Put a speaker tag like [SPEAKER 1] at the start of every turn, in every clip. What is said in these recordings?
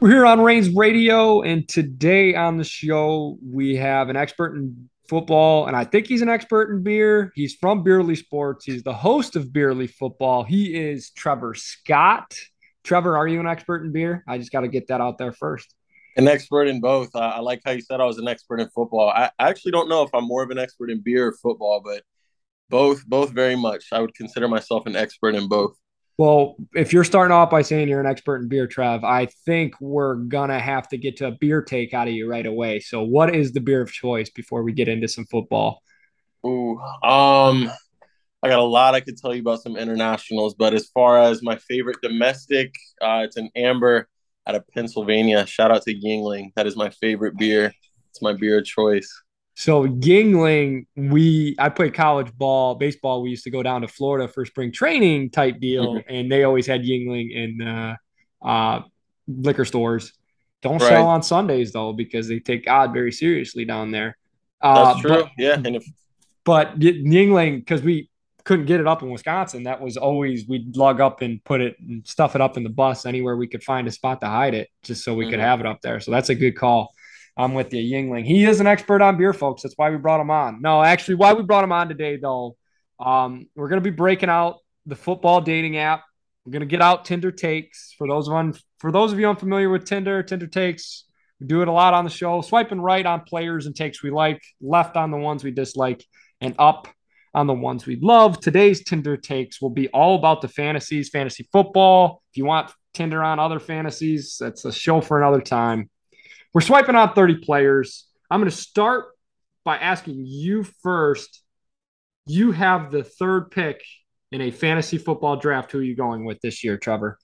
[SPEAKER 1] We're here on Raines Radio, and today on the show, we have an expert in football, and I think he's an expert in beer. He's from Beerly Sports. He's the host of Beerly Football. He is Trevor Scott. Trevor, are you an expert in beer? I just got to get that out there first.
[SPEAKER 2] An expert in both. Uh, I like how you said I was an expert in football. I, I actually don't know if I'm more of an expert in beer or football, but both, both very much. I would consider myself an expert in both.
[SPEAKER 1] Well, if you're starting off by saying you're an expert in beer, Trev, I think we're gonna have to get to a beer take out of you right away. So, what is the beer of choice before we get into some football?
[SPEAKER 2] Ooh, um, I got a lot I could tell you about some internationals, but as far as my favorite domestic, uh, it's an amber out of Pennsylvania. Shout out to Yuengling. That is my favorite beer. It's my beer of choice.
[SPEAKER 1] So Yuengling, we I played college ball, baseball. We used to go down to Florida for spring training type deal, mm-hmm. and they always had Yuengling in uh, uh, liquor stores. Don't right. sell on Sundays though, because they take God very seriously down there.
[SPEAKER 2] Uh, That's true. But, yeah, and if
[SPEAKER 1] but Yuengling, because we couldn't get it up in Wisconsin, that was always we'd lug up and put it and stuff it up in the bus anywhere we could find a spot to hide it, just so we mm-hmm. could have it up there. So that's a good call. I'm with you, Yuengling. He is an expert on beer, folks. That's why we brought him on. No, actually, why we brought him on today, though, um, we're going to be breaking out the football dating app. We're going to get out Tinder takes for those of un- for those of you unfamiliar with Tinder. Tinder takes. We do it a lot on the show. Swiping right on players and takes we like, left on the ones we dislike, and up on the ones we love. Today's Tinder takes will be all about the fantasies, fantasy football. If you want Tinder on other fantasies, that's a show for another time. We're swiping out 30 players. I'm going to start by asking you first. You have the third pick in a fantasy football draft. Who are you going with this year, Trevor?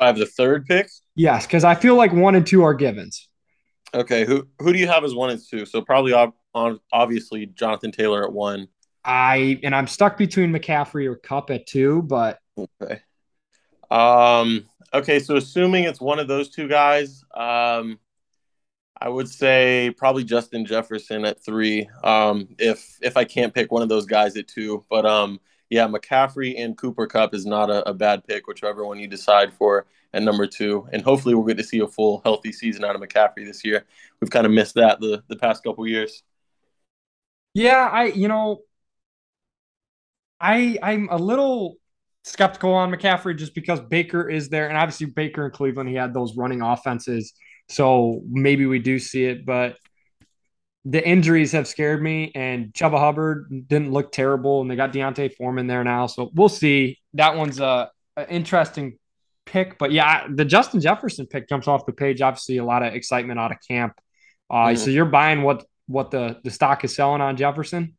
[SPEAKER 2] I have the third pick.
[SPEAKER 1] Yes, because I feel like one and two are givens.
[SPEAKER 2] Okay, who who do you have as one and two? So probably on obviously Jonathan Taylor at one.
[SPEAKER 1] I and I'm stuck between McCaffrey or Kupp at two, but
[SPEAKER 2] okay. Um. Okay, so assuming it's one of those two guys, um, I would say probably Justin Jefferson at three. Um, if if I can't pick one of those guys at two, but um, yeah, McCaffrey and Cooper Kupp is not a, a, bad pick, whichever one you decide for at number two. And hopefully, we'll get to see a full healthy season out of McCaffrey this year. We've kind of missed that the the past couple years.
[SPEAKER 1] Yeah, I you know, I I'm a little skeptical on McCaffrey just because Baker is there, and obviously Baker in Cleveland, he had those running offenses so maybe we do see it, but the injuries have scared me. And Chuba Hubbard didn't look terrible, and they got D'Onta Foreman there now, so we'll see. That one's a, a interesting pick, but yeah, the Justin Jefferson pick jumps off the page. Obviously, a lot of excitement out of camp. Uh, mm-hmm. So you're buying what what the the stock is selling on Jefferson?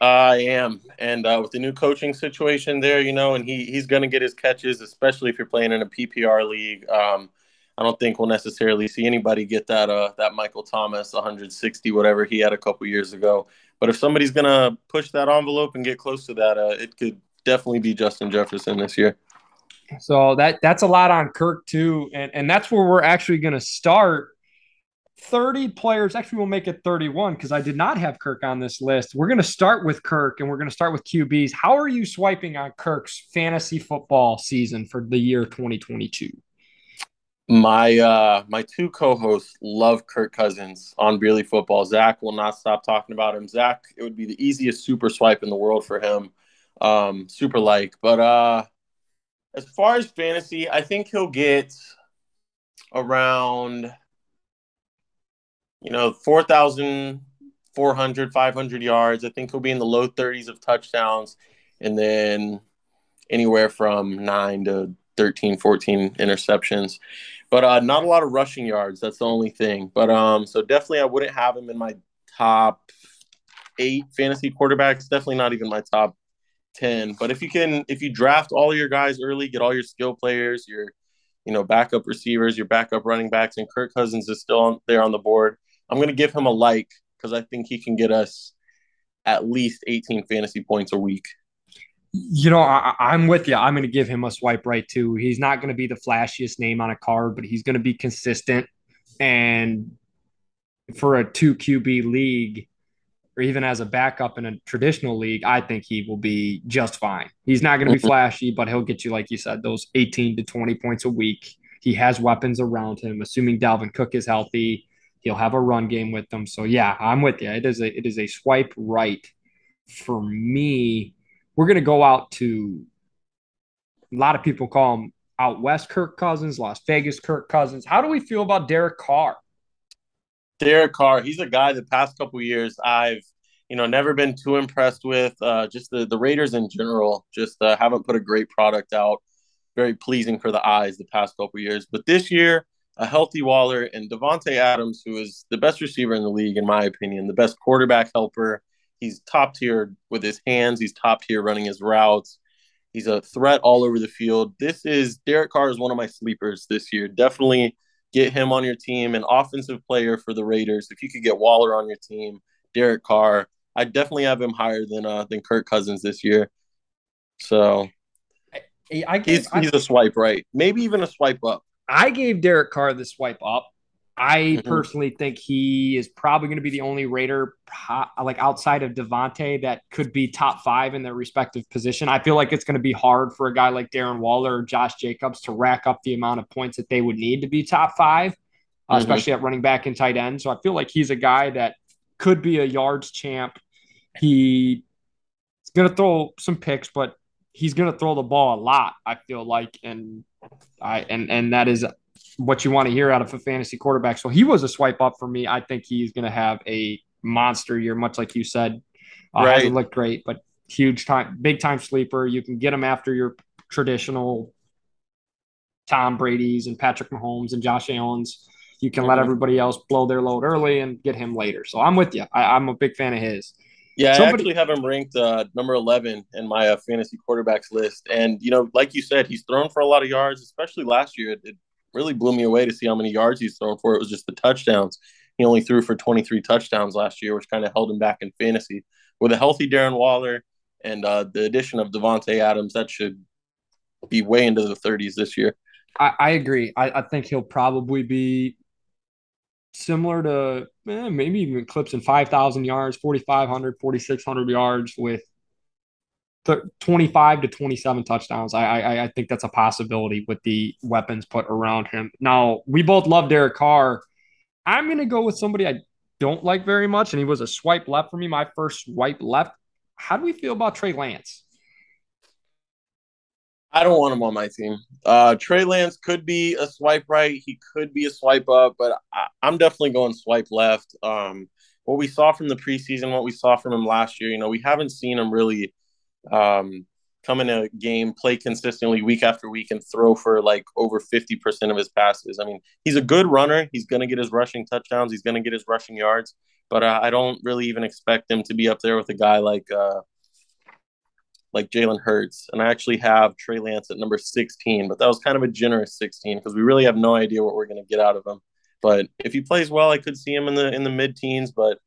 [SPEAKER 2] I am, and uh, with the new coaching situation there, you know, and he he's going to get his catches, especially if you're playing in a PPR league. Um, I don't think we'll necessarily see anybody get that uh that Michael Thomas 160 whatever he had a couple years ago. But if somebody's gonna push that envelope and get close to that, uh, it could definitely be Justin Jefferson this year.
[SPEAKER 1] So that that's a lot on Kirk too, and and that's where we're actually gonna start. 30 players. Actually, we'll make it 31 because I did not have Kirk on this list. We're going to start with Kirk and we're going to start with QBs. How are you swiping on Kirk's fantasy football season for the year 2022?
[SPEAKER 2] My uh my two co-hosts love Kirk Cousins on Beerly Football. Zach will not stop talking about him. Zach, it would be the easiest super swipe in the world for him. Um, super like. But uh as far as fantasy, I think he'll get around you know 4,400, 500 yards. I think he'll be in the low 30s of touchdowns and then anywhere from 9 to 13, 14 interceptions. But uh, not a lot of rushing yards. That's the only thing. But um, so definitely I wouldn't have him in my top eight fantasy quarterbacks. Definitely not even my top ten. But if you can, if you draft all your guys early, get all your skill players, your you know backup receivers, your backup running backs, and Kirk Cousins is still on, there on the board. I'm gonna give him a like because I think he can get us at least 18 fantasy points a week.
[SPEAKER 1] You know, I, I'm with you. I'm going to give him a swipe right too. He's not going to be the flashiest name on a card, but he's going to be consistent. And for a two QB league, or even as a backup in a traditional league, I think he will be just fine. He's not going to be mm-hmm. flashy, but he'll get you, like you said, those 18 to 20 points a week. He has weapons around him, assuming Dalvin Cook is healthy. He'll have a run game with them. So yeah, I'm with you. It is a it is a swipe right for me. We're gonna go out to a lot of people call him out west Kirk Cousins, Las Vegas Kirk Cousins. How do we feel about Derek Carr?
[SPEAKER 2] Derek Carr, he's a guy the past couple years I've you know never been too impressed with. Uh, just the the Raiders in general just uh, haven't put a great product out. Very pleasing for the eyes the past couple years, but this year a healthy Waller and Davante Adams, who is the best receiver in the league in my opinion, the best quarterback helper. He's top tier with his hands. He's top tier running his routes. He's a threat all over the field. This is Derek Carr is one of my sleepers this year. Definitely get him on your team, an offensive player for the Raiders. If you could get Waller on your team, Derek Carr, I definitely have him higher than uh than Kirk Cousins this year. So I, I he's, I, he's a swipe right, maybe even a swipe up.
[SPEAKER 1] I gave Derek Carr the swipe up. I mm-hmm. personally think he is probably going to be the only Raider, like outside of Davante, that could be top five in their respective position. I feel like it's going to be hard for a guy like Darren Waller or Josh Jacobs to rack up the amount of points that they would need to be top five, mm-hmm. uh, especially at running back and tight end. So I feel like he's a guy that could be a yards champ. He's going to throw some picks, but he's going to throw the ball a lot. I feel like, and I and and that is what you want to hear out of a fantasy quarterback. So he was a swipe up for me. I think he's going to have a monster year, much like you said. Uh, right. Hasn't looked great, but huge time, big time sleeper. You can get him after your traditional Tom Brady's and Patrick Mahomes and Josh Allen's. You can mm-hmm. let everybody else blow their load early and get him later. So I'm with you. I, am a big fan of his.
[SPEAKER 2] Yeah, Somebody, I actually have him ranked uh, number 11 in my uh, fantasy quarterbacks list. And, you know, like you said, he's thrown for a lot of yards, especially last year. It, it really blew me away to see how many yards he's thrown for. It was just the touchdowns. He only threw for 23 touchdowns last year, which kind of held him back in fantasy. With a healthy Darren Waller and uh, the addition of Davante Adams, that should be way into the 30s this year.
[SPEAKER 1] I, I agree. I, I, think he'll probably be similar to eh, maybe even eclipsing 5,000 yards, 4,500, 4,600 yards with 25 to 27 touchdowns. I, I I think that's a possibility with the weapons put around him. Now we both love Derek Carr. I'm gonna go with somebody I don't like very much, and he was a swipe left for me. My first swipe left. How do we feel about Trey Lance?
[SPEAKER 2] I don't want him on my team. Uh, Trey Lance could be a swipe right. He could be a swipe up, but I, am definitely going swipe left. Um, what we saw from the preseason, what we saw from him last year, you know, we haven't seen him really um, come in a game, play consistently week after week, and throw for like over 50% of his passes. I mean, he's a good runner. He's going to get his rushing touchdowns, he's going to get his rushing yards, but uh, I don't really even expect him to be up there with a guy like. Uh, like Jalen Hurts, and I actually have Trey Lance at number 16, but that was kind of a generous 16 because we really have no idea what we're going to get out of him. But if he plays well, I could see him in the in the mid teens, but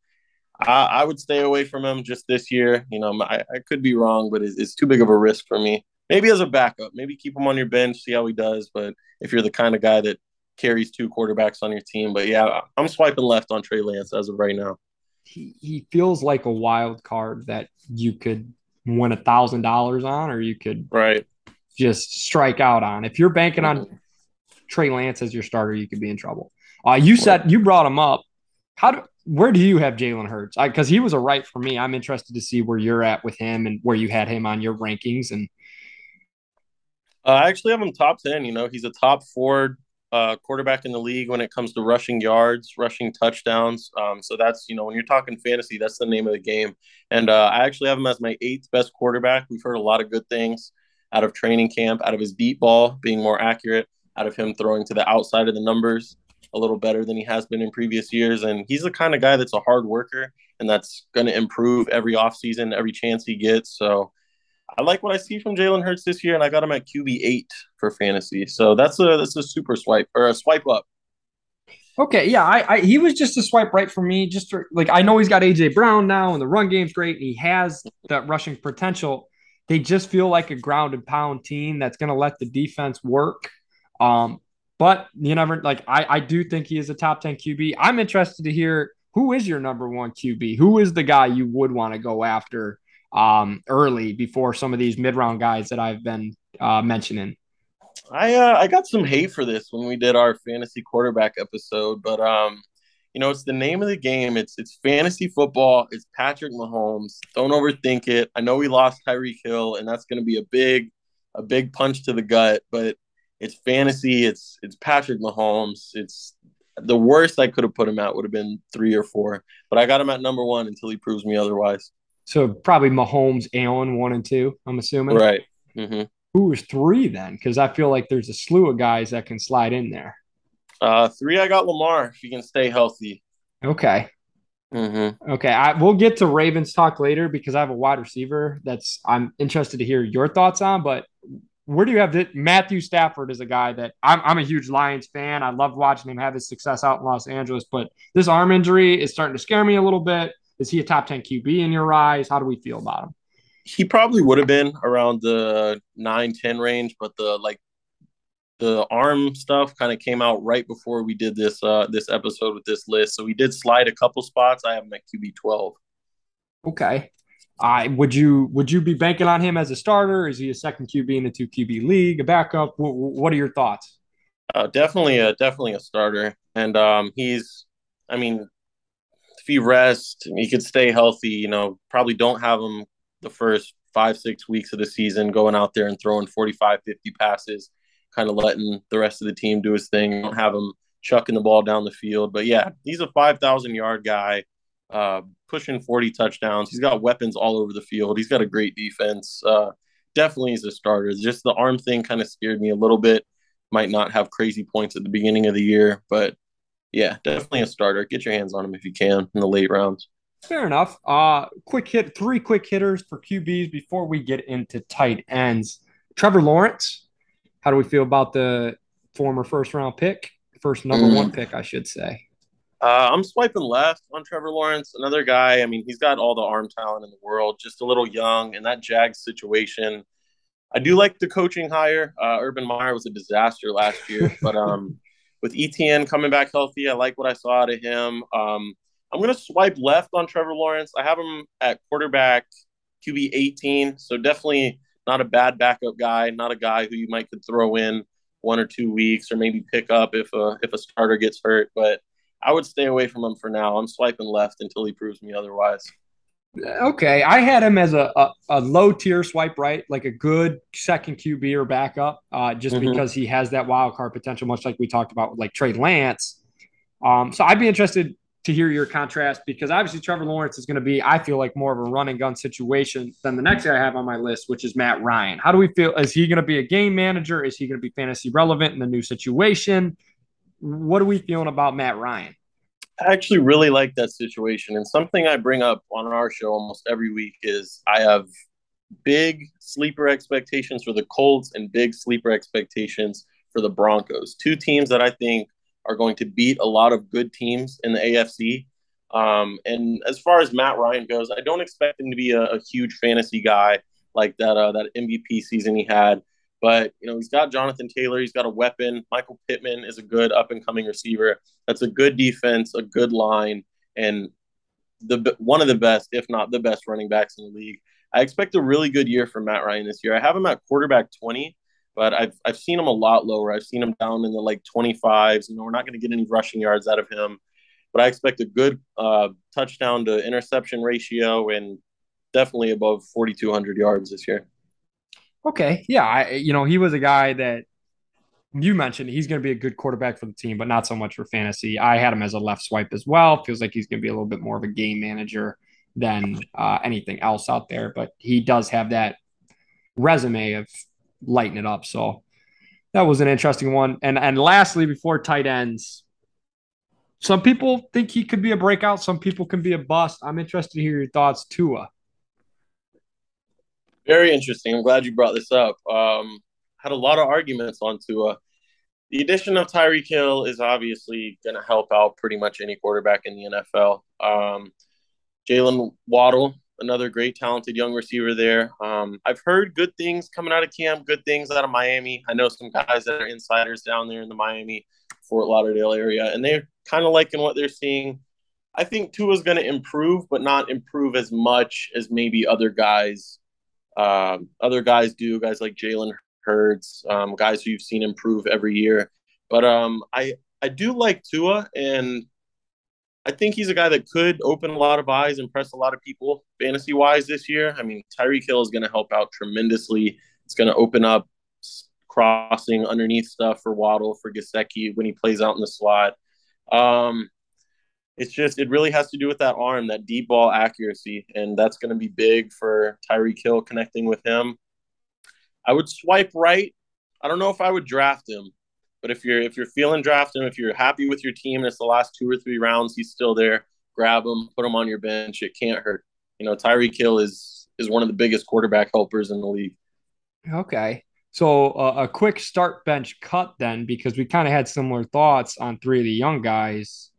[SPEAKER 2] I, I, would stay away from him just this year. You know, I, I could be wrong, but it's, it's, too big of a risk for me. Maybe as a backup, maybe keep him on your bench, see how he does. But if you're the kind of guy that carries two quarterbacks on your team, but yeah, I'm swiping left on Trey Lance as of right now.
[SPEAKER 1] He, he feels like a wild card that you could win a thousand dollars on, or you could
[SPEAKER 2] right
[SPEAKER 1] just strike out on. If you're banking on mm-hmm. Trey Lance as your starter, you could be in trouble. Uh, you said you brought him up. How do where do you have Jalen Hurts? Because he was a right for me. I'm interested to see where you're at with him and where you had him on your rankings. And
[SPEAKER 2] uh, I actually have him top ten. You know, he's a top four uh, quarterback in the league when it comes to rushing yards, rushing touchdowns. Um, so that's you know when you're talking fantasy, that's the name of the game. And uh, I actually have him as my eighth best quarterback. We've heard a lot of good things out of training camp, out of his deep ball being more accurate, out of him throwing to the outside of the numbers a little better than he has been in previous years. And he's the kind of guy that's a hard worker and that's going to improve every offseason, every chance he gets. So I like what I see from Jalen Hurts this year, and I got him at QB eight for fantasy. So that's a that's a super swipe or a swipe up.
[SPEAKER 1] Okay, yeah, I, I he was just a swipe right for me. Just for, like I know he's got AJ Brown now, and the run game's great, he has that rushing potential. they just feel like a ground and pound team that's going to let the defense work. Um, but you never like I, I do think he is a top 10 QB. I'm interested to hear who is your number one QB? Who is the guy you would want to go after um, early before some of these mid round guys that I've been uh, mentioning?
[SPEAKER 2] I uh, I got some hate for this when we did our fantasy quarterback episode, but um, you know, it's the name of the game. It's it's fantasy football. It's Patrick Mahomes. Don't overthink it. I know we lost Tyreek Hill, and that's going to be a big a big punch to the gut, but it's fantasy. It's it's Patrick Mahomes. It's the worst I could have put him at would have been three or four, but I got him at number one until he proves me otherwise.
[SPEAKER 1] So probably Mahomes, Allen, one and two. I'm assuming.
[SPEAKER 2] Right. Mm-hmm.
[SPEAKER 1] Who was three then? Because I feel like there's a slew of guys that can slide in there.
[SPEAKER 2] Uh, three, I got Lamar. If he can stay healthy.
[SPEAKER 1] Okay.
[SPEAKER 2] Mm-hmm.
[SPEAKER 1] Okay. I we'll get to Ravens talk later because I have a wide receiver that's I'm interested to hear your thoughts on. But where do you have that? Matthew Stafford is a guy that I'm, I'm a huge Lions fan. I love watching him have his success out in Los Angeles, but this arm injury is starting to scare me a little bit. Is he a top 10 QB in your eyes? How do we feel about him?
[SPEAKER 2] He probably would have been around the 9 10 range, but the like the arm stuff kind of came out right before we did this uh this episode with this list. So we did slide a couple spots. I have him at QB 12.
[SPEAKER 1] Okay. I would you would you be banking on him as a starter? Is he a second QB in a two QB league, a backup? What, what are your thoughts?
[SPEAKER 2] Uh, definitely a definitely a starter, and um, he's, I mean, if he rests, he could stay healthy. You know, probably don't have him the first five six weeks of the season going out there and throwing 45, 50 passes, kind of letting the rest of the team do his thing. Don't have him chucking the ball down the field, but yeah, he's a five thousand yard guy uh, pushing 40 touchdowns. He's got weapons all over the field. He's got a great defense. Uh, definitely is a starter. Just the arm thing kind of scared me a little bit. Might not have crazy points at the beginning of the year, but yeah, definitely a starter. Get your hands on him if you can in the late rounds.
[SPEAKER 1] Fair enough. Uh, quick hit, three quick hitters for QBs before we get into tight ends. Trevor Lawrence, how do we feel about the former first round pick, first number mm. one pick, I should say?
[SPEAKER 2] Uh, I'm swiping left on Trevor Lawrence. Another guy. I mean, he's got all the arm talent in the world. Just a little young, and that Jags situation. I do like the coaching hire. Uh, Urban Meyer was a disaster last year, but um, with Etienne coming back healthy, I like what I saw out of him. Um, I'm gonna swipe left on Trevor Lawrence. I have him at quarterback, QB 18. So definitely not a bad backup guy. Not a guy who you might could throw in one or two weeks, or maybe pick up if a if a starter gets hurt, but I would stay away from him for now. I'm swiping left until he proves me otherwise.
[SPEAKER 1] Okay, I had him as a, a, a low tier swipe right, like a good second QB or backup, uh, just mm-hmm. because he has that wild card potential, much like we talked about with like Trey Lance. Um, so I'd be interested to hear your contrast because obviously Trevor Lawrence is going to be, I feel like, more of a run and gun situation than the next guy I have on my list, which is Matt Ryan. How do we feel? Is he going to be a game manager? Is he going to be fantasy relevant in the new situation? What are we feeling about Matt Ryan?
[SPEAKER 2] I actually really like that situation. And something I bring up on our show almost every week is I have big sleeper expectations for the Colts and big sleeper expectations for the Broncos. Two teams that I think are going to beat a lot of good teams in the AFC. Um, and as far as Matt Ryan goes, I don't expect him to be a, a huge fantasy guy like that uh, that MVP season he had. But you know, he's got Jonathan Taylor. He's got a weapon. Michael Pittman is a good up and coming receiver. That's a good defense, a good line, and the one of the best, if not the best, running backs in the league. I expect a really good year for Matt Ryan this year. I have him at quarterback twenty, but I've I've seen him a lot lower. I've seen him down in the like twenty fives. You know, we're not going to get any rushing yards out of him, but I expect a good uh, touchdown to interception ratio and definitely above forty two hundred yards this year.
[SPEAKER 1] Okay, yeah, I you know he was a guy that you mentioned he's going to be a good quarterback for the team, but not so much for fantasy. I had him as a left swipe as well. Feels like he's going to be a little bit more of a game manager than uh, anything else out there, but he does have that resume of lighting it up. So that was an interesting one. And and lastly, before tight ends, some people think he could be a breakout. Some people can be a bust. I'm interested to hear your thoughts, Tua.
[SPEAKER 2] Very interesting. I'm glad you brought this up. Um, had a lot of arguments on Tua. The addition of Tyreek Hill is obviously going to help out pretty much any quarterback in the NFL. Um, Jaylen Waddle another great talented young receiver there. Um, I've heard good things coming out of camp, good things out of Miami. I know some guys that are insiders down there in the Miami, Fort Lauderdale area, and they're kind of liking what they're seeing. I think Tua's going to improve, but not improve as much as maybe other guys, um, other guys do. Guys like Jalen Hurts, um, guys who you've seen improve every year. But um, I I do like Tua, and I think he's a guy that could open a lot of eyes, impress a lot of people fantasy wise this year. I mean, Tyreek Hill is going to help out tremendously. It's going to open up crossing underneath stuff for Waddle, for Gesicki when he plays out in the slot. Um, it's just, it really has to do with that arm, that deep ball accuracy. And that's going to be big for Tyreek Hill connecting with him. I would swipe right. I don't know if I would draft him. But if you're if you're feeling draft him, if you're happy with your team and it's the last two or three rounds, he's still there. Grab him, put him on your bench. It can't hurt. You know, Tyreek Hill is is one of the biggest quarterback helpers in the league.
[SPEAKER 1] Okay. So uh, a quick start bench cut then, because we kind of had similar thoughts on three of the young guys.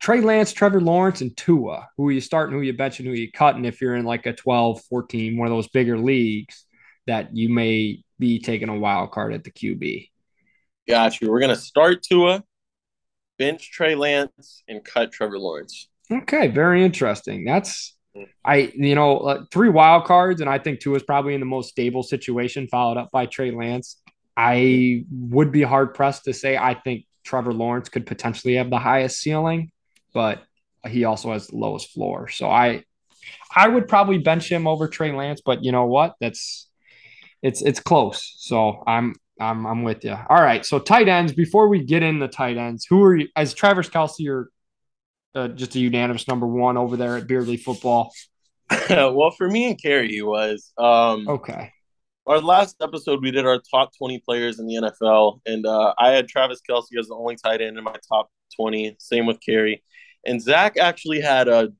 [SPEAKER 1] Trey Lance, Trevor Lawrence, and Tua. Who are you starting, who you benching, who you cutting if you're in like a 12, 14, one of those bigger leagues that you may be taking a wild card at the QB?
[SPEAKER 2] Got you. We're gonna start Tua, bench Trey Lance, and cut Trevor Lawrence.
[SPEAKER 1] Okay, very interesting. That's I you know uh, three wild cards, and I think Tua is probably in the most stable situation, followed up by Trey Lance. I would be hard pressed to say I think Trevor Lawrence could potentially have the highest ceiling, but he also has the lowest floor. So I I would probably bench him over Trey Lance, but you know what? That's it's it's close. So I'm I'm I'm with you. All right, so tight ends. Before we get in the tight ends, who are you? As Travis Kelce, you're uh, just a unanimous number one over there at Beerly Football.
[SPEAKER 2] well, for me and Carrie, he was. Um,
[SPEAKER 1] okay.
[SPEAKER 2] Our last episode, we did our top 20 players in the NFL, and uh, I had Travis Kelce as the only tight end in my top 20. Same with Carrie, and Zach actually had a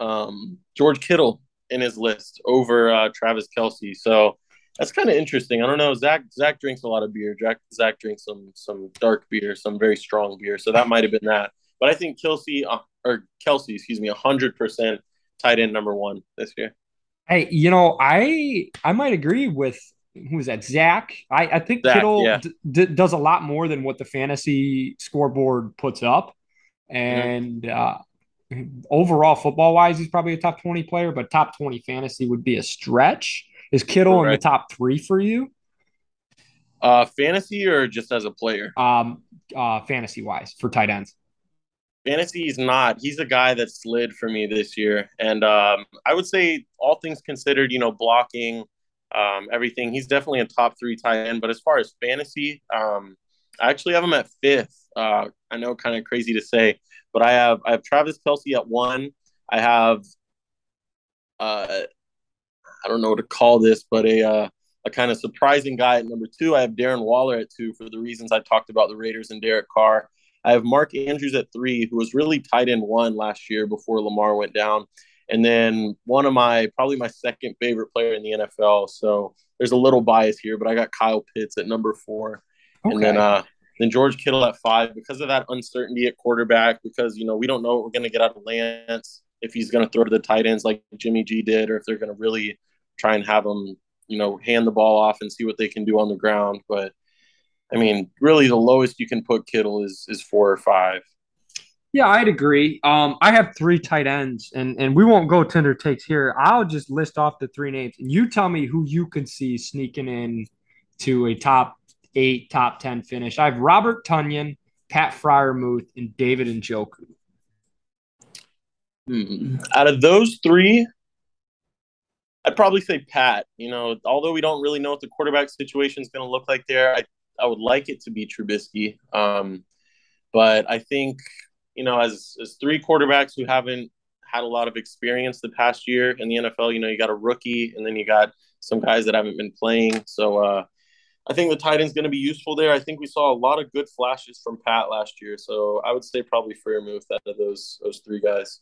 [SPEAKER 2] um, George Kittle in his list over uh, Travis Kelce. So that's kind of interesting. I don't know. Zach Zach drinks a lot of beer. Zach Zach drinks some some dark beer, some very strong beer. So that might have been that. But I think Kelsey uh, or Kelsey, excuse me, hundred percent tight end number one this year.
[SPEAKER 1] Hey, you know, I I might agree with who was that Zach. I I think Zach, Kittle yeah. d- d- does a lot more than what the fantasy scoreboard puts up. And. Mm-hmm. uh Overall, football wise, he's probably a top 20 player, but top 20 fantasy would be a stretch. Is Kittle in the top three for you?
[SPEAKER 2] Uh, fantasy or just as a player?
[SPEAKER 1] Um, uh, fantasy wise for tight ends.
[SPEAKER 2] Fantasy is not. He's a guy that slid for me this year, and um, I would say all things considered, you know, blocking, um, everything. He's definitely a top three tight end. But as far as fantasy, um, I actually have him at fifth. Uh, I know, kind of crazy to say, but I have I have Travis Kelce at one. I have uh, I don't know what to call this, but a uh, a kind of surprising guy at number two. I have Darren Waller at two for the reasons I talked about the Raiders and Derek Carr. I have Mark Andrews at three, who was really tight end one last year before Lamar went down. And then one of my probably my second favorite player in the NFL. So there's a little bias here, but I got Kyle Pitts at number four. Okay. And then uh then George Kittle at five because of that uncertainty at quarterback, because you know, we don't know what we're gonna get out of Lance if he's gonna throw to the tight ends like Jimmy G did, or if they're gonna really try and have them, you know, hand the ball off and see what they can do on the ground. But I mean, really, the lowest you can put Kittle is is four or five.
[SPEAKER 1] Yeah, I'd agree. Um, I have three tight ends, and and we won't go Tinder takes here. I'll just list off the three names, and you tell me who you can see sneaking in to a top eight, top ten finish. I have Robert Tonyan, Pat Freiermuth, and David Njoku.
[SPEAKER 2] Hmm. Out of those three, I'd probably say Pat. You know, although we don't really know what the quarterback situation is going to look like there, I I would like it to be Trubisky. Um, but I think you know, as as three quarterbacks who haven't had a lot of experience the past year in the NFL, you know, you got a rookie, and then you got some guys that haven't been playing. So uh, I think the tight end's going to be useful there. I think we saw a lot of good flashes from Pat last year, so I would say probably Freiermuth out of those those three guys.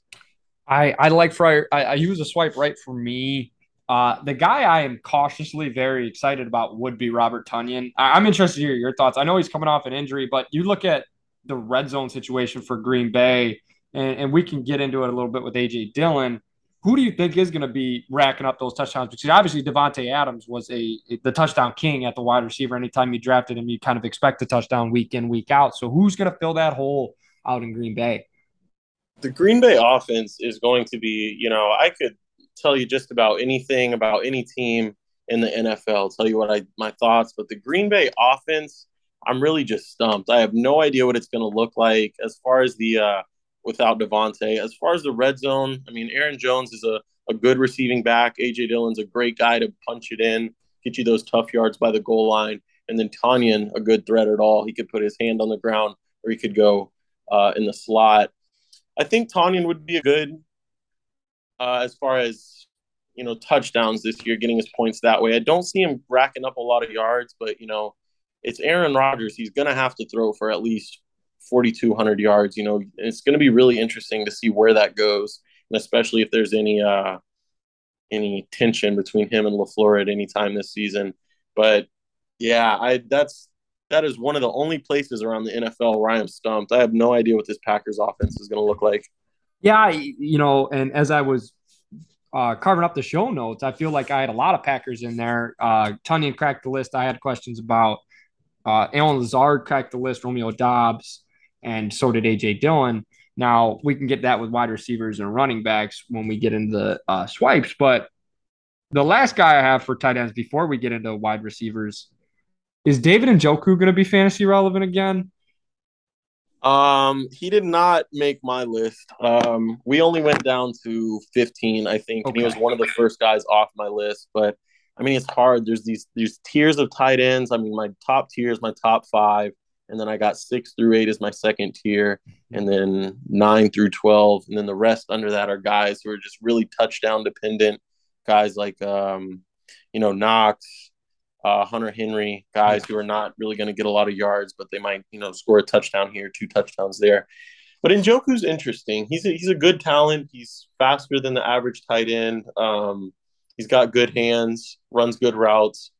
[SPEAKER 1] I I like Fryer. I, I use a swipe right for me. Uh, the guy I am cautiously very excited about would be Robert Tonyan. I- am interested to hear your thoughts. I know he's coming off an injury, but you look at the red zone situation for Green Bay, and, and we can get into it a little bit with AJ Dillon. Who do you think is going to be racking up those touchdowns? Because obviously Davante Adams was a the touchdown king at the wide receiver. Anytime you drafted him, you kind of expect a touchdown week in week out. So who's going to fill that hole out in Green Bay?
[SPEAKER 2] The Green Bay offense is going to be, you know, I could tell you just about anything about any team in the NFL, tell you what I my thoughts, but the Green Bay offense, I'm really just stumped. I have no idea what it's going to look like as far as the uh without Davante. As far as the red zone, I mean, Aaron Jones is a, a good receiving back. AJ Dillon's a great guy to punch it in, get you those tough yards by the goal line. And then Tonyan, a good threat at all. He could put his hand on the ground or he could go uh, in the slot. I think Tonyan would be a good uh, as far as you know touchdowns this year, getting his points that way. I don't see him racking up a lot of yards, but you know it's Aaron Rodgers. He's going to have to throw for at least 4,200 yards. You know, it's going to be really interesting to see where that goes, and especially if there's any uh, any tension between him and LaFleur at any time this season. But yeah, I that's that is one of the only places around the NFL where I am stumped. I have no idea what this Packers offense is going to look like.
[SPEAKER 1] Yeah, you know, and as I was uh, carving up the show notes, I feel like I had a lot of Packers in there. Uh, Tonyan cracked the list. I had questions about uh, Allen Lazard cracked the list. Romeo Doubs and so did AJ Dillon. Now we can get that with wide receivers and running backs when we get into the uh, swipes. But the last guy I have for tight ends before we get into wide receivers is David Njoku going to be fantasy relevant again?
[SPEAKER 2] Um, he did not make my list. Um, we only went down to 15, I think, okay. and he was one of the first guys off my list. But I mean, it's hard. There's these there's tiers of tight ends. I mean, my top tier is my top five and then I got six through eight as my second tier, and then nine through twelve, and then the rest under that are guys who are just really touchdown dependent, guys like um, you know Knox, uh, Hunter Henry, guys yeah. who are not really going to get a lot of yards, but they might you know score a touchdown here, two touchdowns there. But Njoku's interesting. He's a, he's a good talent. He's faster than the average tight end. Um, he's got good hands, runs good routes.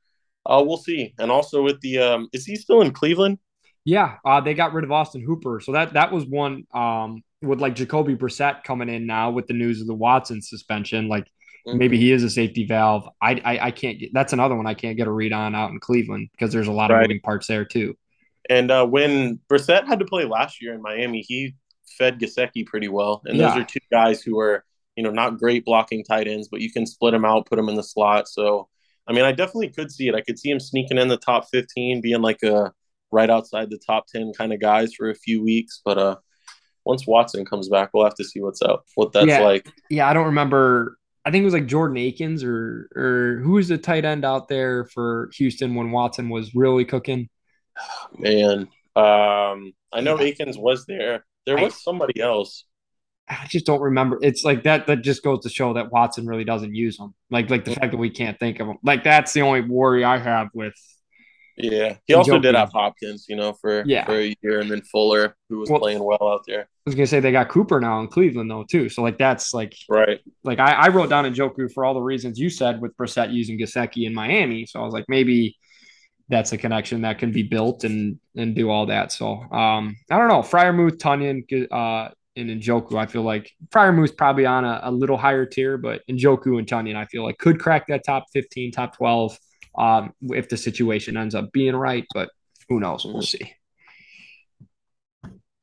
[SPEAKER 2] Uh, we'll see. And also with the, um, is he still in Cleveland?
[SPEAKER 1] Yeah, uh, they got rid of Austin Hooper, so that that was one um, with like Jacoby Brissett coming in now with the news of the Watson suspension. Like mm-hmm. maybe he is a safety valve. I, I, I can't get that's another one I can't get a read on out in Cleveland because there's a lot of moving parts there too.
[SPEAKER 2] And uh, when Brissett had to play last year in Miami, he fed Gesicki pretty well, and those are two guys who are you know not great blocking tight ends, but you can split them out, put them in the slot. So I mean, I definitely could see it. I could see him sneaking in the top 15, being like a right outside the top 10 kind of guys for a few weeks. But uh, once Watson comes back, we'll have to see what's up, what that's
[SPEAKER 1] yeah.
[SPEAKER 2] like.
[SPEAKER 1] Yeah, I don't remember. I think it was like Jordan Akins or or who was the tight end out there for Houston when Watson was really cooking.
[SPEAKER 2] Man, um, I know yeah. Akins was there. There was I, somebody else.
[SPEAKER 1] I just don't remember. It's like that. That just goes to show that Watson really doesn't use them. Like like the fact that we can't think of them. Like that's the only worry I have with
[SPEAKER 2] yeah, he also did have Hopkins, you know, for yeah. for a year, and then Fuller, who was well, playing well out there. I
[SPEAKER 1] was gonna say they got Cooper now in Cleveland though too, so like that's like
[SPEAKER 2] right.
[SPEAKER 1] Like I, I wrote down Njoku for all the reasons you said with Brissett using Gesicki in Miami, so I was like maybe that's a connection that can be built and and do all that. So um, I don't know, Freiermuth, Tonyan, uh, and Njoku. I feel like Freiermuth's probably on a, a little higher tier, but Njoku and Tonyan, I feel like could crack that top fifteen, top twelve um, if the situation ends up being right, but who knows? We'll see.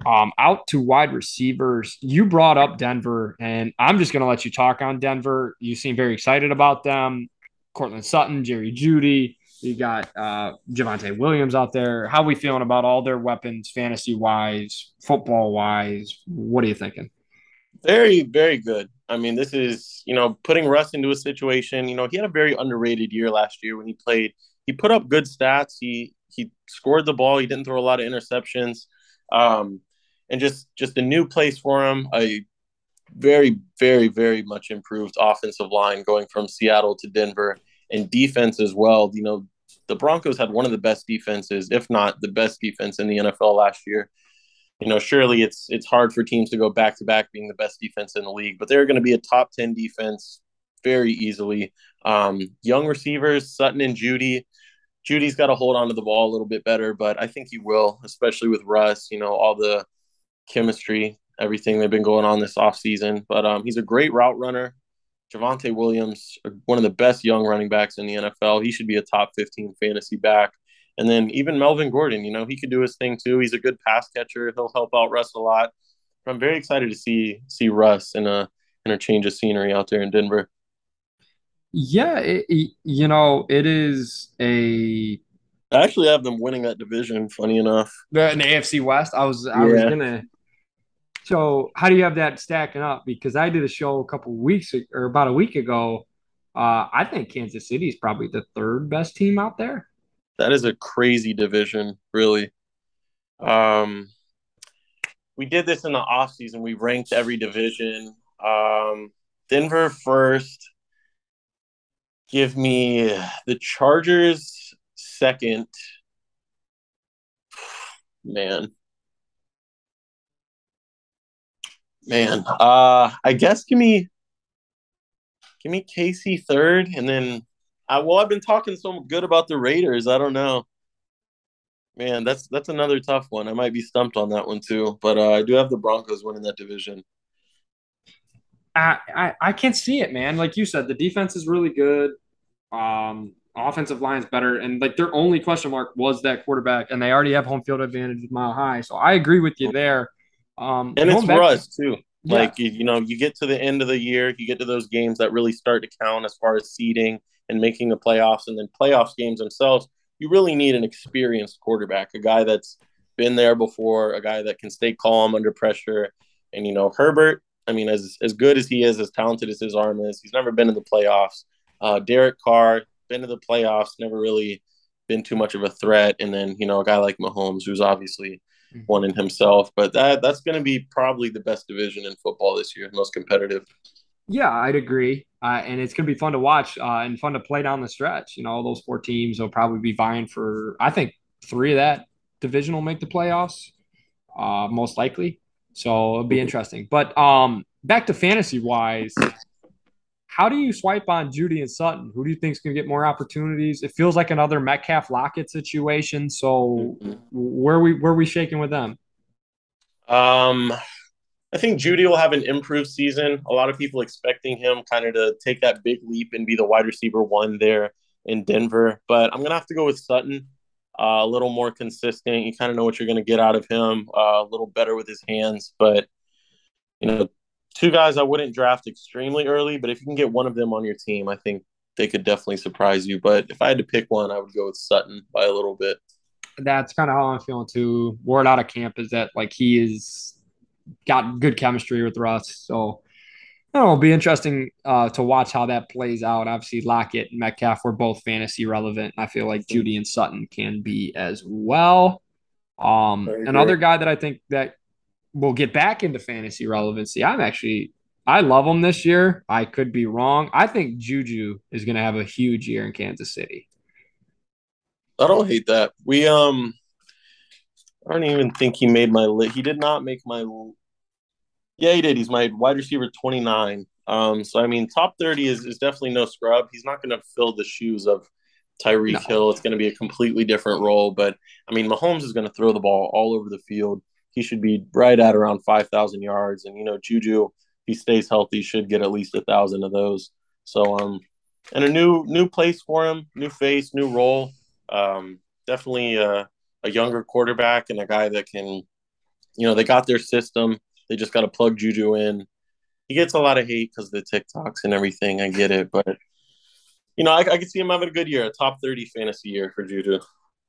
[SPEAKER 1] Um, out to wide receivers. You brought up Denver, and I'm just going to let you talk on Denver. You seem very excited about them. Courtland Sutton, Jerry Jeudy. You got uh, Javonte Williams out there. How are we feeling about all their weapons, fantasy wise, football wise? What are you thinking?
[SPEAKER 2] Very, very good. I mean, this is, you know, putting Russ into a situation, you know, he had a very underrated year last year when he played. He put up good stats. He he scored the ball. He didn't throw a lot of interceptions. Um, and just just a new place for him. A very, very, very much improved offensive line going from Seattle to Denver and defense as well. You know, the Broncos had one of the best defenses, if not the best defense in the NFL last year you know, surely it's it's hard for teams to go back to back being the best defense in the league, but they're going to be a top ten defense very easily. Um, young receivers, Sutton and Jeudy. Jeudy's got to hold on to the ball a little bit better, but I think he will, especially with Russ. You know, all the chemistry, everything they've been going on this offseason. But um, he's a great route runner. Javonte Williams, one of the best young running backs in the NFL. He should be a top 15 fantasy back. And then even Melvin Gordon, you know, he could do his thing too. He's a good pass catcher. He'll help out Russ a lot. I'm very excited to see see Russ in a in a change of scenery out there in Denver.
[SPEAKER 1] Yeah, it, you know, it is a.
[SPEAKER 2] I actually have them winning that division. Funny enough,
[SPEAKER 1] the, in the AFC West. I was I yeah. was gonna. So how do you have that stacking up? Because I did a show a couple weeks or about a week ago. Uh, I think Kansas City is probably the third best team out there.
[SPEAKER 2] That is a crazy division, really. Um, we did this in the off season. We ranked every division. Um, Denver first. Give me the Chargers second. Man. Man. Uh I guess give me give me KC third and then I well I've been talking so good about the Raiders. I don't know. Man, that's that's another tough one. I might be stumped on that one too. But uh, I do have the Broncos winning that division.
[SPEAKER 1] I, I I can't see it, man. Like you said, the defense is really good. Um, offensive line's better, and like their only question mark was that quarterback, and they already have home field advantage with Mile High. So I agree with you there. Um,
[SPEAKER 2] and it's for us too. Yeah. Like you, you know, you get to the end of the year, you get to those games that really start to count as far as seeding and making the playoffs, and then playoffs games themselves. You really need an experienced quarterback, a guy that's been there before, a guy that can stay calm under pressure. And you know, Herbert. I mean, as as good as he is, as talented as his arm is, he's never been in the playoffs. Uh, Derek Carr been to the playoffs, never really been too much of a threat. And then you know a guy like Mahomes, who's obviously mm-hmm. one in himself. But that that's going to be probably the best division in football this year, most competitive.
[SPEAKER 1] Yeah, I'd agree, uh, and it's going to be fun to watch uh, and fun to play down the stretch. You know, all those four teams will probably be vying for. I think three of that division will make the playoffs, uh, most likely. So it'll be interesting. But um, back to fantasy wise, how do you swipe on Jeudy and Sutton? Who do you think is going to get more opportunities? It feels like another Metcalf Lockett situation. So mm-hmm. where we where we shaking with them?
[SPEAKER 2] Um, I think Jeudy will have an improved season. A lot of people expecting him kind of to take that big leap and be the wide receiver one there in Denver. But I'm gonna have to go with Sutton. Uh, a little more consistent. You kind of know what you're going to get out of him. Uh, a little better with his hands, but you know, two guys I wouldn't draft extremely early, but if you can get one of them on your team, I think they could definitely surprise you. But if I had to pick one, I would go with Sutton by a little bit.
[SPEAKER 1] That's kind of how I'm feeling too. Word out of camp is that like he is got good chemistry with Russ. So it'll be interesting uh, to watch how that plays out. Obviously, Lockett and Metcalf were both fantasy relevant. I feel like Jeudy and Sutton can be as well. Um, another guy that I think that will get back into fantasy relevancy. I'm actually I love him this year. I could be wrong. I think Juju is going to have a huge year in Kansas City.
[SPEAKER 2] I don't hate that. We um I don't even think he made my list. He did not make my Yeah, he did. He's my wide receiver 29. Um so I mean top 30 is, is definitely no scrub. He's not going to fill the shoes of Tyreek no. Hill. It's going to be a completely different role, but I mean Mahomes is going to throw the ball all over the field he should be right at around 5,000 yards. And, you know, Juju, he stays healthy, should get at least a thousand of those. So, um, and a new, new place for him, new face, new role. Um, definitely a, a younger quarterback and a guy that can, you know, they got their system. They just got to plug Juju in. He gets a lot of hate because of the TikToks and everything. I get it, but you know, I, I can see him having a good year, a top 30 fantasy year for Juju.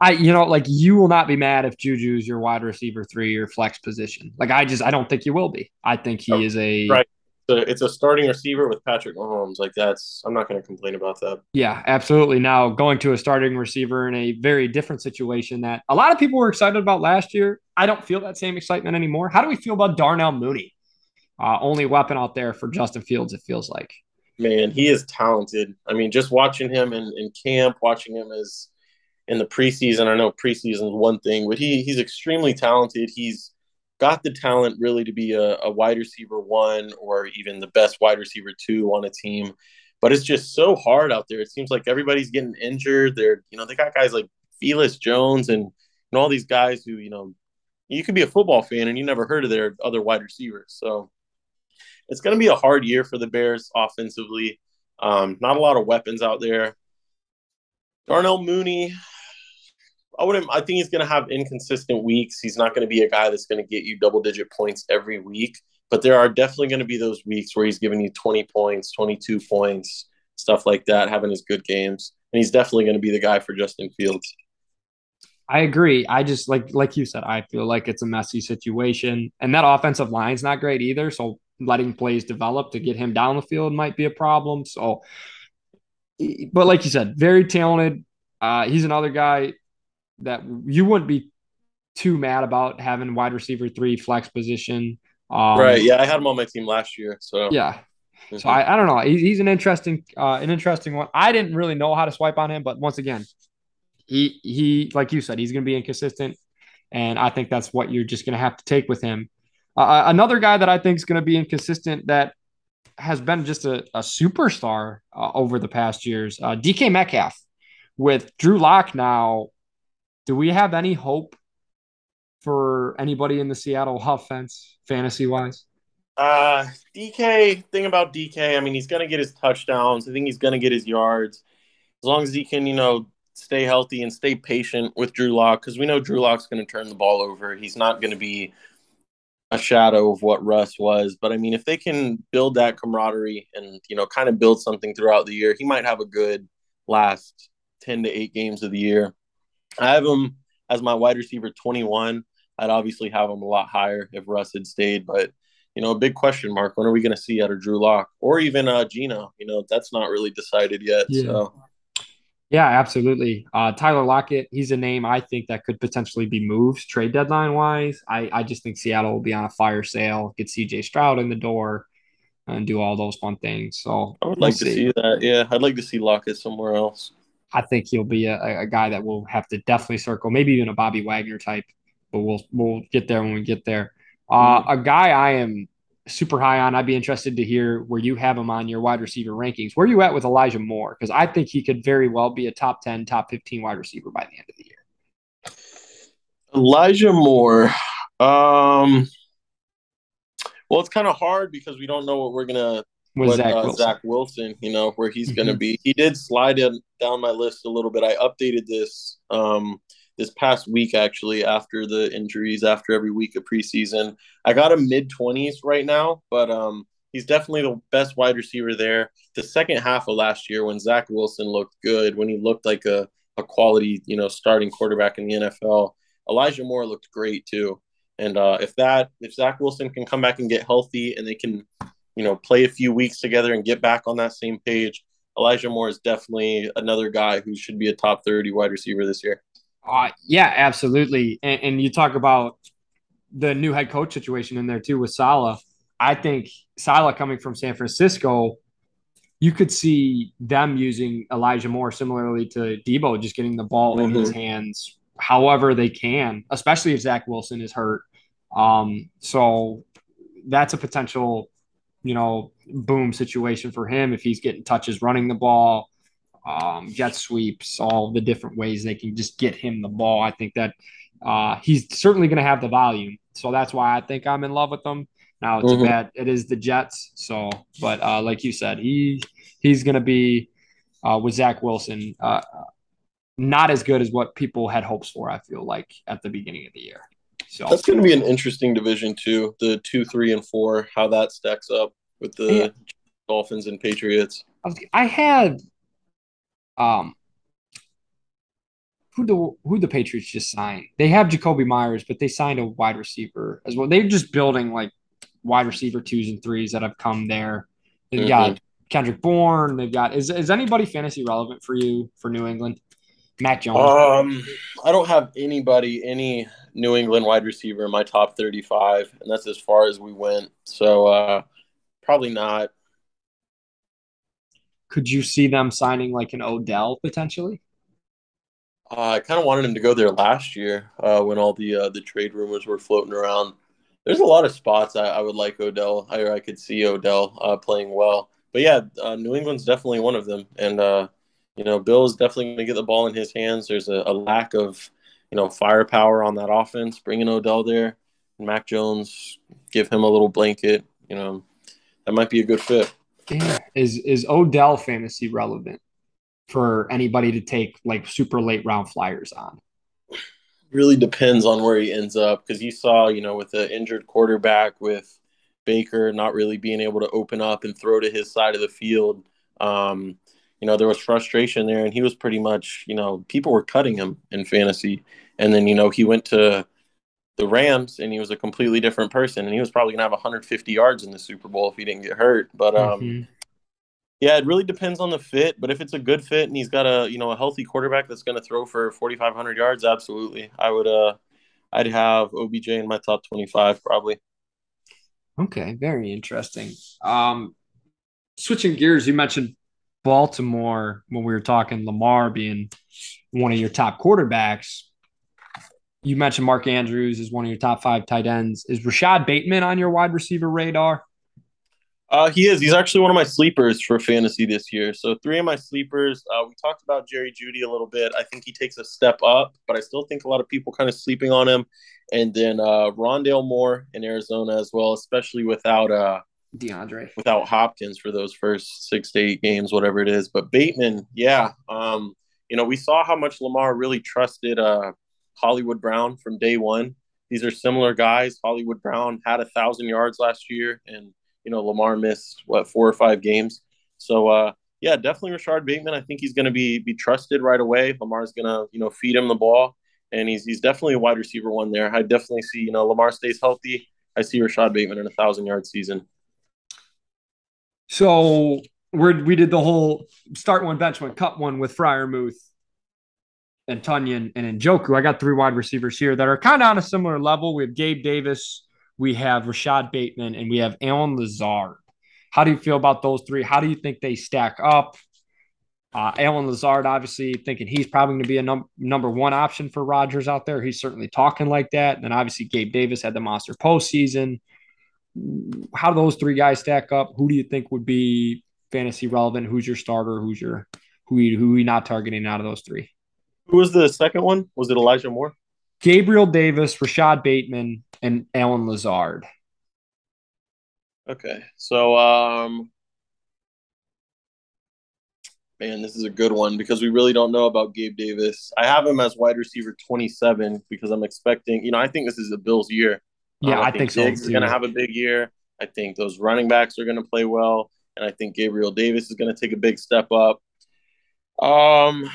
[SPEAKER 1] I, you know, like you will not be mad if Juju's your wide receiver three or flex position. Like I just, I don't think you will be. I think he oh, is a
[SPEAKER 2] right. So it's a starting receiver with Patrick Mahomes. Like that's, I'm not going to complain about that.
[SPEAKER 1] Yeah, absolutely. Now going to a starting receiver in a very different situation that a lot of people were excited about last year. I don't feel that same excitement anymore. How do we feel about Darnell Mooney? Uh, only weapon out there for Justin Fields. It feels like.
[SPEAKER 2] Man, he is talented. I mean, just watching him in, in camp, watching him as in the preseason. I know preseason is one thing, but he he's extremely talented. He's got the talent really to be a, a wide receiver one or even the best wide receiver two on a team. But it's just so hard out there. It seems like everybody's getting injured. They're, you know, they got guys like Velus Jones and, and all these guys who, you know, you could be a football fan and you never heard of their other wide receivers. So it's going to be a hard year for the Bears offensively. Um, not a lot of weapons out there. Darnell Mooney, I wouldn't. I think he's going to have inconsistent weeks. He's not going to be a guy that's going to get you double digit points every week. But there are definitely going to be those weeks where he's giving you 20 points, 22 points, stuff like that, having his good games. And he's definitely going to be the guy for Justin Fields.
[SPEAKER 1] I agree. I just like like you said, I feel like it's a messy situation. And that offensive line's not great either. So letting plays develop to get him down the field might be a problem. So but like you said, very talented. Uh, he's another guy that you wouldn't be too mad about having wide receiver three flex position.
[SPEAKER 2] Um, right. Yeah, I had him on my team last year. So
[SPEAKER 1] yeah. Mm-hmm. So I, I don't know. He's, he's an interesting uh, an interesting one. I didn't really know how to swipe on him, but once again, he he like you said, he's going to be inconsistent, and I think that's what you're just going to have to take with him. Uh, uh another guy that I think is going to be inconsistent that has been just a, a superstar uh, over the past years, uh, DK Metcalf. With Drew Lock now do we have any hope for anybody in the Seattle offense, fantasy wise?
[SPEAKER 2] Uh, DK, thing about DK, I mean, he's going to get his touchdowns. I think he's going to get his yards. As long as he can, you know, stay healthy and stay patient with Drew Lock, because we know Drew Lock's going to turn the ball over. He's not going to be a shadow of what Russ was. But I mean, if they can build that camaraderie and, you know, kind of build something throughout the year, he might have a good last 10 to 8 games of the year. I have him as my wide receiver 21. I'd obviously have him a lot higher if Russ had stayed, but you know, a big question mark. When are we going to see out of Drew Lock or even uh, Geno? You know, that's not really decided yet. Yeah. So.
[SPEAKER 1] Yeah, absolutely. Uh, Tyler Lockett, he's a name I think that could potentially be moved trade deadline wise. I, I just think Seattle will be on a fire sale, get CJ Stroud in the door, and do all those fun things. So
[SPEAKER 2] I would like we'll to see. see that. Yeah, I'd like to see Lockett somewhere else.
[SPEAKER 1] I think he'll be a, a guy that we'll have to definitely circle, maybe even a Bobby Wagner type, but we'll we'll get there when we get there. Uh, a guy I am super high on. I'd be interested to hear where you have him on your wide receiver rankings. Where are you at with Elijah Moore? Because I think he could very well be a top 10, top 15 wide receiver by the end of the year.
[SPEAKER 2] Elijah Moore. Um, well, it's kind of hard because we don't know what we're going to with what, Zach, uh, Wilson. Zach Wilson, you know, where he's mm-hmm. going to be. He did slide in, down my list a little bit. I updated this um, this past week actually after the injuries, after every week of preseason. I got him mid twenties right now, but um, he's definitely the best wide receiver there. The second half of last year, when Zach Wilson looked good, when he looked like a a quality, you know, starting quarterback in the NFL, Elijah Moore looked great too. And uh, if that, if Zach Wilson can come back and get healthy, and they can you know, play a few weeks together and get back on that same page. Elijah Moore is definitely another guy who should be a top 30 wide receiver this year.
[SPEAKER 1] Uh, yeah, absolutely. And, and you talk about the new head coach situation in there too with Saleh. I think Saleh coming from San Francisco, you could see them using Elijah Moore similarly to Deebo, just getting the ball mm-hmm. in his mm-hmm. hands however they can, especially if Zach Wilson is hurt. Um, so that's a potential you know, boom situation for him if he's getting touches running the ball, um, jet sweeps, all the different ways they can just get him the ball. I think that uh, he's certainly going to have the volume. So that's why I think I'm in love with him. Now it's mm-hmm. bad. It is the Jets. So, but uh, like you said, he he's going to be uh, with Zach Wilson, uh, not as good as what people had hopes for. I feel like at the beginning of the year.
[SPEAKER 2] So that's going to be an interesting division too. The two, three, and four, how that stacks up with the yeah. Dolphins and Patriots.
[SPEAKER 1] I had um who the who the Patriots just signed. They have Jakobi Meyers, but they signed a wide receiver as well. They're just building like wide receiver twos and threes that have come there. They've mm-hmm. got Kendrick Bourne. They've got is is anybody fantasy relevant for you for New England? Mac Jones.
[SPEAKER 2] Um, I don't have anybody, any New England wide receiver in my top 35, and that's as far as we went. So uh, probably not.
[SPEAKER 1] Could you see them signing like an Odell potentially?
[SPEAKER 2] Uh, I kind of wanted him to go there last year uh, when all the uh, the trade rumors were floating around. There's a lot of spots I, I would like Odell. I, I could see Odell uh, playing well. But yeah, uh, New England's definitely one of them. And uh, you know, Bill is definitely going to get the ball in his hands. There's a, a, lack of, you know, firepower on that offense. Bringing Odell there, and Mac Jones, give him a little blanket. You know, that might be a good fit.
[SPEAKER 1] Yeah. Is is Odell fantasy relevant for anybody to take like super late round flyers on?
[SPEAKER 2] Really depends on where he ends up because you saw, you know, with the injured quarterback with Baker not really being able to open up and throw to his side of the field. Um, you know, there was frustration there, and he was pretty much, you know, people were cutting him in fantasy. And then, you know, he went to the Rams and he was a completely different person. And he was probably going to have 150 yards in the Super Bowl if he didn't get hurt. But, um, mm-hmm. yeah, it really depends on the fit. But if it's a good fit and he's got a, you know, a healthy quarterback that's going to throw for 4,500 yards, absolutely. I would, uh, I'd have OBJ in my top 25 probably.
[SPEAKER 1] Okay, very interesting. Um, switching gears, you mentioned Baltimore when we were talking Lamar being one of your top quarterbacks. You mentioned Mark Andrews is one of your top five tight ends. Is Rashod Bateman on your wide receiver radar?
[SPEAKER 2] Uh, he is. He's actually one of my sleepers for fantasy this year. So three of my sleepers. Uh, we talked about Jerry Jeudy a little bit. I think he takes a step up, but I still think a lot of people kind of sleeping on him. And then uh, Rondale Moore in Arizona as well, especially without uh,
[SPEAKER 1] DeAndre,
[SPEAKER 2] without Hopkins for those first six to eight games, whatever it is. But Bateman, yeah, um, you know, we saw how much Lamar really trusted uh, Hollywood Brown from day one. These are similar guys. Hollywood Brown had a thousand yards last year, and you know, Lamar missed what four or five games. So uh, yeah, definitely Rashod Bateman. I think he's going to be be trusted right away. Lamar's going to you know feed him the ball, and he's he's definitely a wide receiver one there. I definitely see you know Lamar stays healthy. I see Rashod Bateman in a thousand yard season.
[SPEAKER 1] So we we did the whole start one, bench one, cut one with Freiermuth and Tonyan and Njoku. I got three wide receivers here that are kind of on a similar level. We have Gabe Davis, we have Rashod Bateman, and we have Allen Lazard. How do you feel about those three? How do you think they stack up? Uh, Allen Lazard, obviously, thinking he's probably going to be a num- number one option for Rodgers out there. He's certainly talking like that. And then obviously, Gabe Davis had the monster postseason. How do those three guys stack up? Who do you think would be fantasy relevant? Who's your starter? Who's your who? Who are you not targeting out of those three?
[SPEAKER 2] Who was the second one? Was it Elijah Moore?
[SPEAKER 1] Gabriel Davis, Rashod Bateman, and Allen Lazard.
[SPEAKER 2] Okay. So um man, this is a good one because we really don't know about Gabe Davis. I have him as wide receiver 27 because I'm expecting, you know, I think this is the Bills' year.
[SPEAKER 1] Yeah, um, I, I, think, think
[SPEAKER 2] Diggs so. is going to have a big year. I think those running backs are going to play well, and I think Gabriel Davis is going to take a big step up. Um,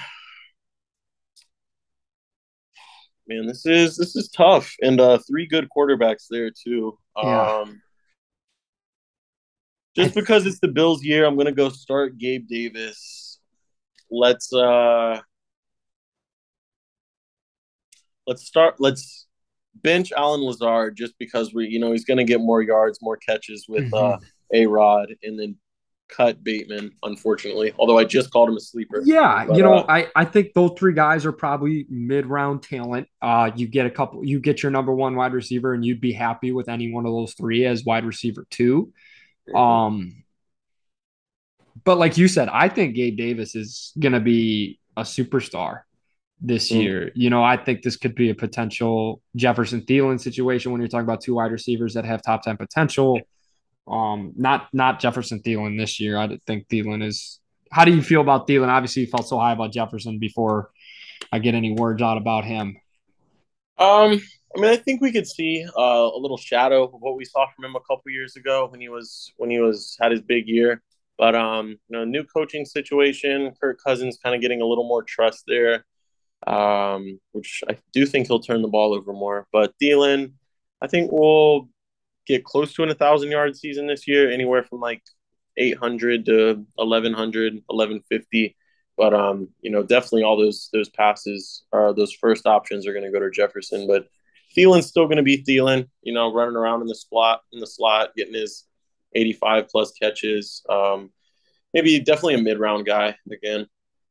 [SPEAKER 2] man, this is this is tough, and uh, three good quarterbacks there too. Yeah. Um, just because it's the Bills' year, I'm gonna go start Gabe Davis. Let's uh, let's start. Let's bench Allen Lazard just because we, you know, he's gonna get more yards, more catches with mm-hmm. uh, a Rod, and then cut Bateman, unfortunately. Although I just called him a sleeper.
[SPEAKER 1] Yeah, but, you know, uh, I I think those three guys are probably mid round talent. Uh, you get a couple, you get your number one wide receiver, and you'd be happy with any one of those three as wide receiver 2 Um, but like you said, I think Gabe Davis is gonna be a superstar this mm. year. You know, I think this could be a potential Jefferson Thielen situation when you're talking about two wide receivers that have top 10 potential. Um, not not Jefferson Thielen this year. I think Thielen is. How do you feel about Thielen? Obviously, you felt so high about Jefferson before I get any words out about him.
[SPEAKER 2] Um, I mean, I think we could see uh, a little shadow of what we saw from him a couple years ago when he was when he was had his big year. But um, you know, new coaching situation, Kirk Cousins kind of getting a little more trust there, um, which I do think he'll turn the ball over more. But Thielen, I think we'll get close to an 1,000 yard season this year, anywhere from like 800 to 1100, 1150. But um, you know, definitely all those those passes are those first options are going to go to Jefferson. But Thielen's still going to be Thielen. You know, running around in the slot in the slot, getting his 85 plus catches. Um, maybe definitely a mid round guy again.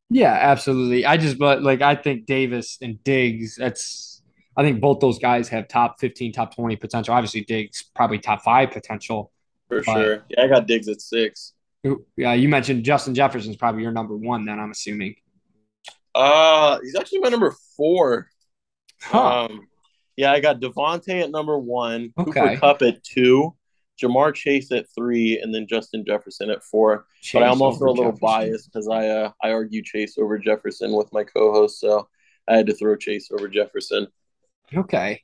[SPEAKER 1] Yeah, absolutely. I just but like I think Davis and Diggs, that's I think both those guys have top 15, top 20 potential. Obviously Diggs probably top 5 potential.
[SPEAKER 2] For sure. Yeah, I got Diggs at 6.
[SPEAKER 1] Yeah, you mentioned Justin Jefferson's probably your number 1 then I'm assuming.
[SPEAKER 2] Uh, he's actually my number 4. Huh. Um, yeah, I got Davante at number 1, okay. Cooper Kupp at 2. Ja'Marr Chase at three, and then Justin Jefferson at four. Chase but I'm also a little Jefferson. biased because I uh, I argue Chase over Jefferson with my co-host, so I had to throw Chase over Jefferson.
[SPEAKER 1] Okay.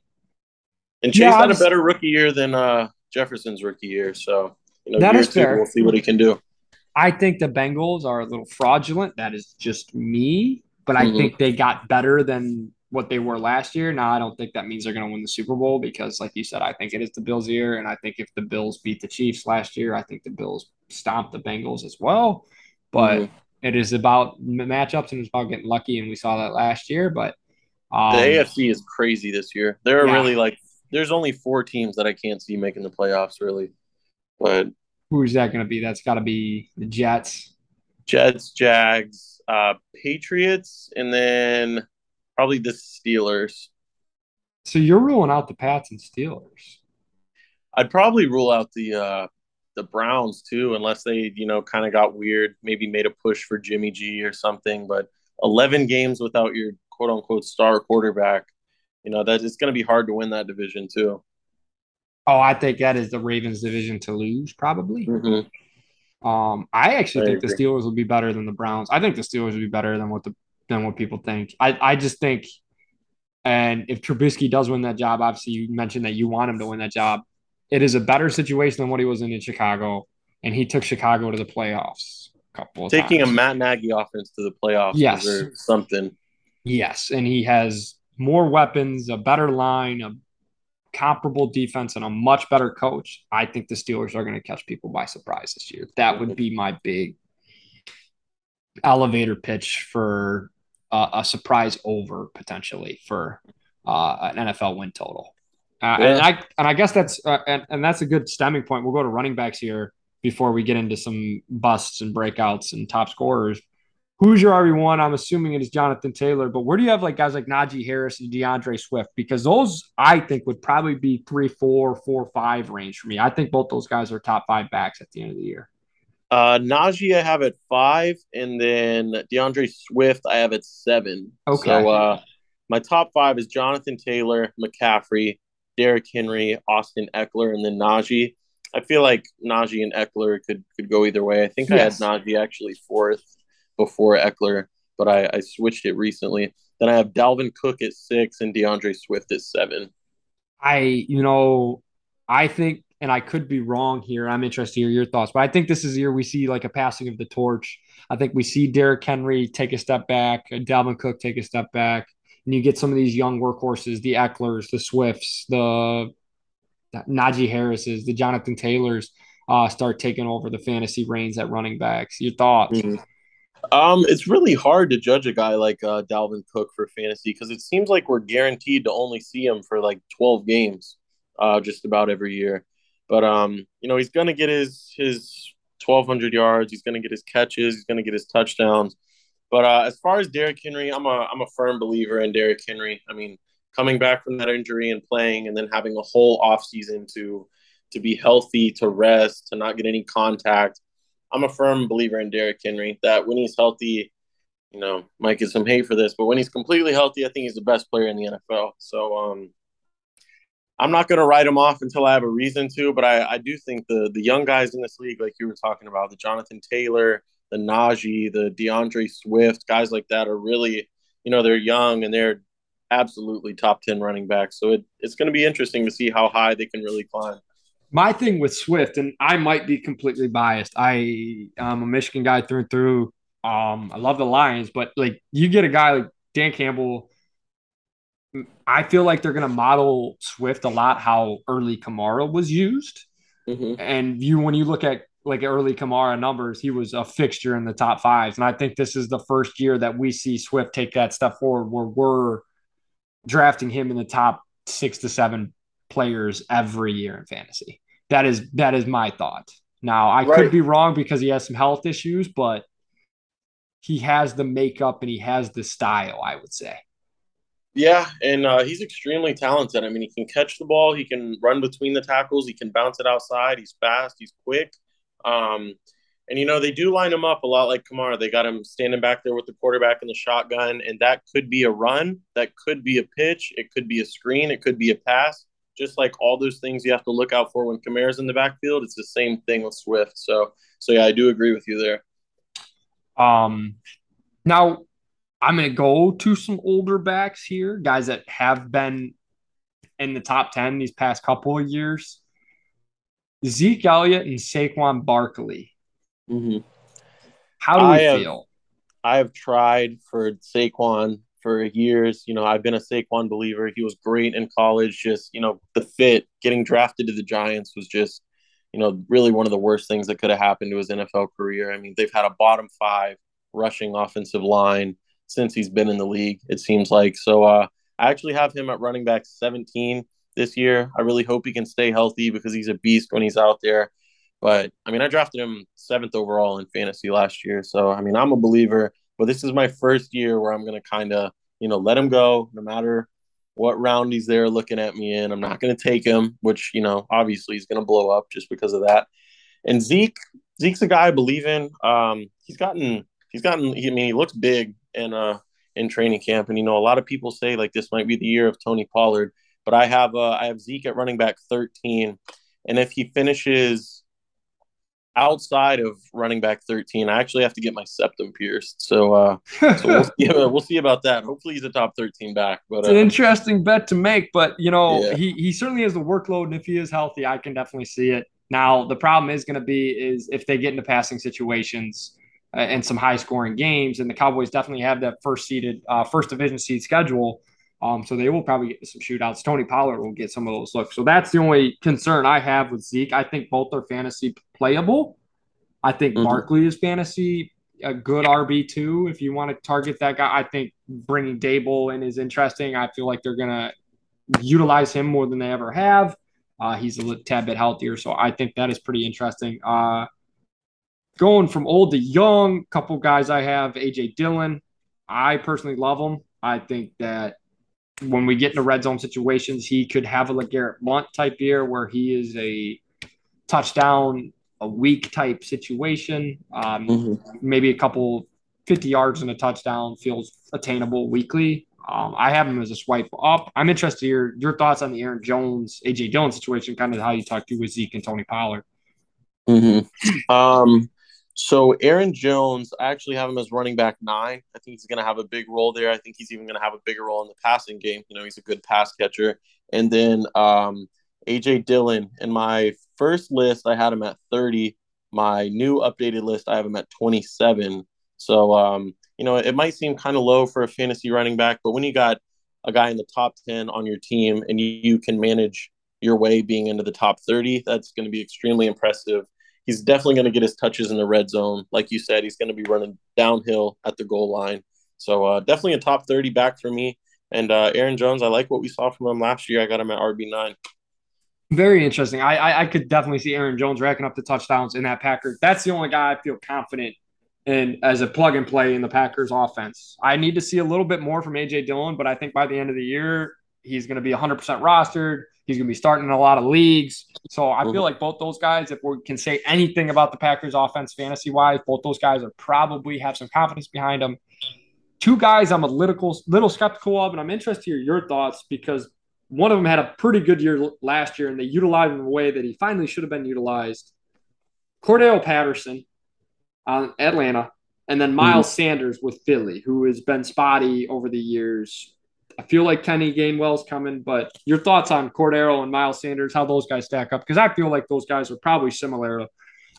[SPEAKER 2] And Chase yeah, had was... a better rookie year than uh, Jefferson's rookie year, so you know, that is two, fair. We'll see what he can do.
[SPEAKER 1] I think the Bengals are a little fraudulent. That is just me, but I mm-hmm. think they got better than what they were last year. Now, I don't think that means they're going to win the Super Bowl because, like you said, I think it is the Bills' year. And I think if the Bills beat the Chiefs last year, I think the Bills stomp the Bengals as well. But mm-hmm. it is about matchups and it's about getting lucky. And we saw that last year. But
[SPEAKER 2] um, the AFC is crazy this year. There are yeah. really like, there's only four teams that I can't see making the playoffs, really. But
[SPEAKER 1] who's that going to be? That's got to be the Jets.
[SPEAKER 2] Jets, Jags, uh, Patriots, and then Probably the Steelers.
[SPEAKER 1] So you're ruling out the Pats and Steelers.
[SPEAKER 2] I'd probably rule out the uh the Browns too, unless they, you know, kind of got weird, maybe made a push for Jimmy G or something. But 11 games without your quote unquote star quarterback, you know, that it's going to be hard to win that division too.
[SPEAKER 1] Oh, I think that is the Ravens' division to lose, probably. Mm-hmm. Um, I actually I think agree. the Steelers will be better than the Browns. I think the Steelers will be better than what the than what people think. I, I just think, and if Trubisky does win that job, obviously you mentioned that you want him to win that job. It is a better situation than what he was in in Chicago, and he took Chicago to the playoffs a couple
[SPEAKER 2] Taking
[SPEAKER 1] times.
[SPEAKER 2] a Matt Nagy offense to the playoffs, yes, something.
[SPEAKER 1] Yes, and he has more weapons, a better line, a comparable defense, and a much better coach. I think the Steelers are going to catch people by surprise this year. That would be my big elevator pitch for uh, a surprise over potentially for uh, an NFL win total. Uh, yeah. And I and I guess that's uh, and, and that's a good stemming point. We'll go to running backs here before we get into some busts and breakouts and top scorers. Who's your RB one? I'm assuming it is Jonathan Taylor, but where do you have like guys like Najee Harris and DeAndre Swift? Because those I think would probably be three, four, four, five range for me. I think both those guys are top five backs at the end of the year.
[SPEAKER 2] Uh, Najee, I have at five, and then DeAndre Swift, I have at seven. Okay. So uh, my top five is Jonathan Taylor, McCaffrey, Derrick Henry, Austin Ekeler, and then Najee. I feel like Najee and Ekeler could could go either way. I think yes. I had Najee actually fourth before Ekeler, but I, I switched it recently. Then I have Dalvin Cook at six and DeAndre Swift at seven.
[SPEAKER 1] I, you know, I think and I could be wrong here. I'm interested to hear your thoughts, but I think this is the year we see like a passing of the torch. I think we see Derrick Henry take a step back, Dalvin Cook take a step back, and you get some of these young workhorses, the Ekelers, the Swifts, the Najee Harrises, the Jonathan Taylors, uh, start taking over the fantasy reins at running backs. Your thoughts? Mm-hmm.
[SPEAKER 2] Um, it's really hard to judge a guy like uh, Dalvin Cook for fantasy because it seems like we're guaranteed to only see him for like 12 games, uh, just about every year. But um, you know, he's gonna get his his 1,200 yards. He's gonna get his catches. He's gonna get his touchdowns. But uh, as far as Derrick Henry, I'm a I'm a firm believer in Derrick Henry. I mean, coming back from that injury and playing, and then having a whole offseason to to be healthy, to rest, to not get any contact. I'm a firm believer in Derrick Henry. That when he's healthy, you know, might get some hate for this, but when he's completely healthy, I think he's the best player in the NFL. So um, I'm not going to write him off until I have a reason to, but I, I do think the the young guys in this league, like you were talking about, the Jonathan Taylor, the Najee, the DeAndre Swift, guys like that are really, you know, they're young and they're absolutely top 10 running backs. So it, it's going to be interesting to see how high they can really climb.
[SPEAKER 1] My thing with Swift, and I might be completely biased. I am a Michigan guy through and through. Um, I love the Lions, but like you get a guy like Dan Campbell I feel like they're going to model Swift a lot how early Kamara was used. Mm-hmm. And you, when you look at like early Kamara numbers, he was a fixture in the top fives. And I think this is the first year that we see Swift take that step forward where we're drafting him in the top six to seven players every year in fantasy. That is that is my thought. Now I right. could be wrong because he has some health issues, but he has the makeup and he has the style, I would say.
[SPEAKER 2] Yeah, and uh, he's extremely talented. I mean, he can catch the ball, he can run between the tackles, he can bounce it outside. He's fast, he's quick. Um, and you know they do line him up a lot like Kamara. They got him standing back there with the quarterback in the shotgun, and that could be a run, that could be a pitch, it could be a screen, it could be a pass. just like all those things you have to look out for when Kamara's in the backfield, it's the same thing with Swift. So, so yeah, I do agree with you there.
[SPEAKER 1] Um, now I'm going to go to some older backs here, guys that have been in the top 10 these past couple of years. Zeke Elliott and Saquon Barkley.
[SPEAKER 2] Mm-hmm.
[SPEAKER 1] How do we feel?
[SPEAKER 2] I have tried for Saquon for years. You know, I've been a Saquon believer. He was great in college. Just, you know, the fit, getting drafted to the Giants was just, you know, really one of the worst things that could have happened to his NFL career. I mean, they've had a bottom five rushing offensive line since he's been in the league, it seems like. So uh, I actually have him at running back 17 this year. I really hope he can stay healthy because he's a beast when he's out there. But I mean, I drafted him seventh overall in fantasy last year. So, I mean, I'm a believer, but this is my first year where I'm going to kind of, you know, let him go no matter what round he's there looking at me in. I'm not going to take him, which, you know, obviously he's going to blow up just because of that. And Zeke, Zeke's a guy I believe in. Um, he's gotten, he's gotten, he, I mean, he looks big in, uh, in training camp. And, you know, a lot of people say like this might be the year of Tony Pollard, but I have, uh, I have Zeke at running back 13. And if he finishes, outside of running back 13, I actually have to get my septum pierced. So, uh, so we'll, see, we'll see about that. Hopefully, he's a top 13 back. But
[SPEAKER 1] it's an uh, interesting bet to make. But you know, yeah. he he certainly has the workload, and if he is healthy, I can definitely see it. Now, the problem is going to be is if they get into passing situations and some high scoring games, and the Cowboys definitely have that first seeded, uh, first division seed schedule. Um, so they will probably get some shootouts. Tony Pollard will get some of those looks. So that's the only concern I have with Zeke. I think both are fantasy playable. I think mm-hmm. Barkley is fantasy a good RB two if you want to target that guy. I think bringing Daboll in is interesting. I feel like they're gonna utilize him more than they ever have. Uh, he's a tad bit healthier, so I think that is pretty interesting. Uh, going from old to young, couple guys I have AJ Dillon. I personally love him. I think that when we get into red zone situations, he could have a LeGarrette Blunt type year where he is a touchdown a week type situation. Um, mm-hmm. Maybe a couple 50 yards and a touchdown feels attainable weekly. Um, I have him as a swipe up. I'm interested to hear your thoughts on the Aaron Jones, AJ Dillon situation, kind of how you talked to with Zeke and Tony Pollard.
[SPEAKER 2] Mm-hmm. Um, so Aaron Jones, I actually have him as running back nine. I think he's going to have a big role there. I think he's even going to have a bigger role in the passing game. You know, he's a good pass catcher. And then um, AJ Dillon in my first list, I had him at 30. My new updated list, I have him at 27. So, um, you know, it might seem kind of low for a fantasy running back, but when you got a guy in the top 10 on your team and you, you can manage your way being into the top 30, that's going to be extremely impressive he's definitely going to get his touches in the red zone. Like you said, he's going to be running downhill at the goal line. So uh, definitely a top 30 back for me. And uh, Aaron Jones, I like what we saw from him last year. I got him at RB9.
[SPEAKER 1] Very interesting. I, I, I could definitely see Aaron Jones racking up the touchdowns in that Packers. That's the only guy I feel confident in as a plug and play in the Packers offense. I need to see a little bit more from AJ Dillon, but I think by the end of the year, he's going to be 100% rostered. He's going to be starting in a lot of leagues. So I feel like both those guys, if we can say anything about the Packers offense fantasy wise, both those guys are probably have some confidence behind them. Two guys I'm a little, little skeptical of, and I'm interested to hear your thoughts because one of them had a pretty good year last year and they utilized him in a way that he finally should have been utilized. Cordarrelle Patterson on Atlanta, and then Miles mm-hmm. Sanders with Philly, who has been spotty over the years. I feel like Kenny Gainwell's coming, but your thoughts on Cordarrelle and Miles Sanders, how those guys stack up? Because I feel like those guys are probably similar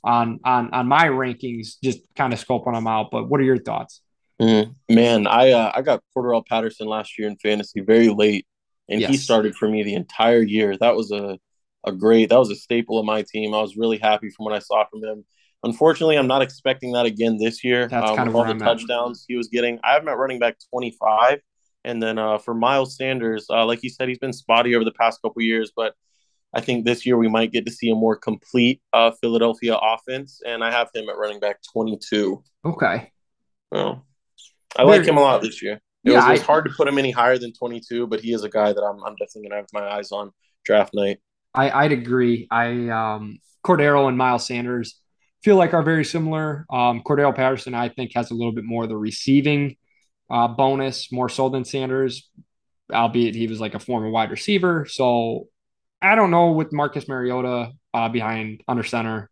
[SPEAKER 1] on on on my rankings, just kind of scoping them out. But what are your thoughts?
[SPEAKER 2] Mm, man, I uh, I got Cordarrelle Patterson last year in fantasy very late, and yes. he started for me the entire year. That was a a great that was a staple of my team. I was really happy from what I saw from him. Unfortunately, I'm not expecting that again this year.
[SPEAKER 1] That's um, kind of
[SPEAKER 2] all the touchdowns at. he was getting. I have him at running back 25. And then uh, for Miles Sanders, uh, like you said, he's been spotty over the past couple years, but I think this year we might get to see a more complete uh, Philadelphia offense. And I have him at running back 22.
[SPEAKER 1] Okay.
[SPEAKER 2] Well, I like him a lot this year. It, yeah, was, it was I, hard to put him any higher than 22, but he is a guy that I'm, I'm definitely going to have my eyes on draft night.
[SPEAKER 1] I, I'd agree. I um, Cordarrelle and Miles Sanders feel like are very similar. Um, Cordarrelle Patterson, I think, has a little bit more of the receiving uh, bonus more so than Sanders, albeit he was like a former wide receiver. So I don't know with Marcus Mariota uh, behind under center.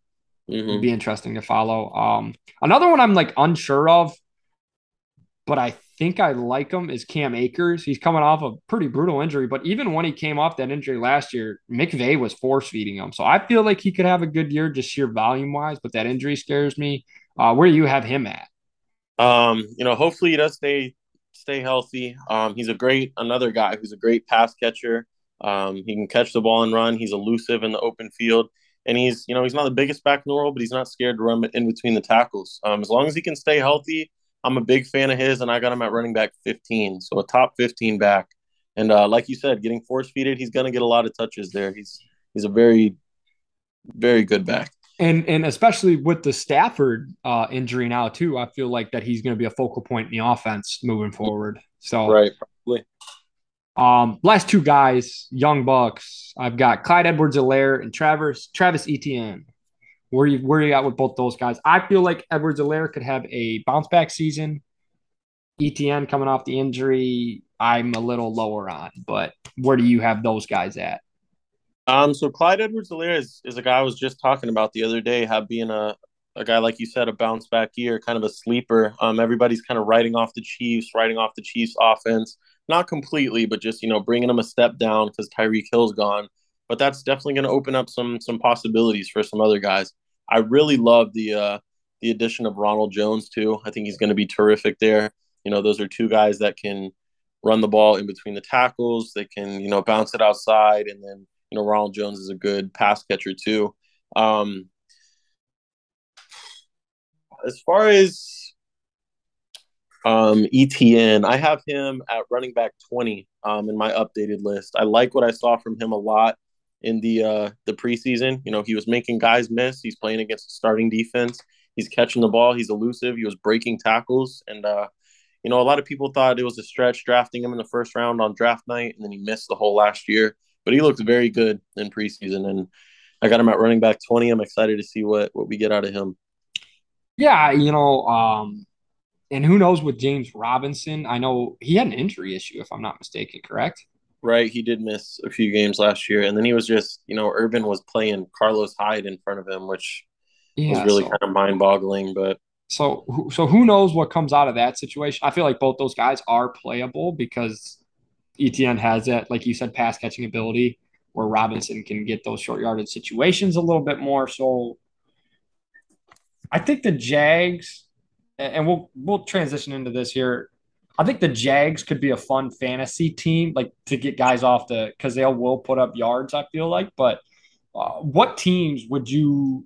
[SPEAKER 1] Mm-hmm. It'd be interesting to follow. Um, another one I'm like unsure of, but I think I like him is Cam Akers. He's coming off a pretty brutal injury, but even when he came off that injury last year, McVay was force feeding him. So I feel like he could have a good year just sheer volume wise, but that injury scares me. Uh, where do you have him at?
[SPEAKER 2] Um, you know, hopefully he does stay stay healthy. Um, he's a great another guy who's a great pass catcher. Um, he can catch the ball and run. He's elusive in the open field, and he's you know he's not the biggest back in the world, but he's not scared to run in between the tackles. Um, as long as he can stay healthy, I'm a big fan of his, and I got him at running back 15, so a top 15 back. And uh, like you said, getting force feeded, he's going to get a lot of touches there. He's he's a very very good back
[SPEAKER 1] and and especially with the Stafford uh, injury now too, I feel like that he's going to be a focal point in the offense moving forward. So
[SPEAKER 2] right, probably.
[SPEAKER 1] Um, last two guys, young bucks. I've got Clyde Edwards-Helaire and Travis Travis Etienne. Where you where you at with both those guys? I feel like Edwards-Helaire could have a bounce back season. Etienne coming off the injury, I'm a little lower on, but where do you have those guys at?
[SPEAKER 2] Um, so Clyde Edwards-Helaire is, is a guy I was just talking about the other day, have being a, a guy, like you said, a bounce back year, kind of a sleeper. Um, everybody's kind of writing off the Chiefs, writing off the Chiefs offense. Not completely, but just, you know, bringing them a step down because Tyreek Hill's gone. But that's definitely going to open up some some possibilities for some other guys. I really love the uh, the addition of Ronald Jones too. I think he's going to be terrific there. You know, those are two guys that can run the ball in between the tackles. They can, you know, bounce it outside and then you know, Ronald Jones is a good pass catcher too. Um, as far as um, Etienne, I have him at running back 20 um, in my updated list. I like what I saw from him a lot in the uh, the preseason. You know, he was making guys miss. He's playing against the starting defense. He's catching the ball. He's elusive. He was breaking tackles, and uh, you know, a lot of people thought it was a stretch drafting him in the first round on draft night, and then he missed the whole last year but he looked very good in preseason, and I got him at running back twenty. I'm excited to see what what we get out of him.
[SPEAKER 1] Yeah, you know, um, and who knows with James Robinson? I know he had an injury issue, if I'm not mistaken. Correct?
[SPEAKER 2] Right, he did miss a few games last year, and then he was just, you know, Urban was playing Carlos Hyde in front of him, which yeah, was really so, kind of mind-boggling. But
[SPEAKER 1] so, so who knows what comes out of that situation? I feel like both those guys are playable because Etienne has that, like you said, pass catching ability where Robinson can get those short yardage situations a little bit more. So I think the Jags, and we'll we'll transition into this here. I think the Jags could be a fun fantasy team, like to get guys off the because they will put up yards. I feel like, but uh, what teams would you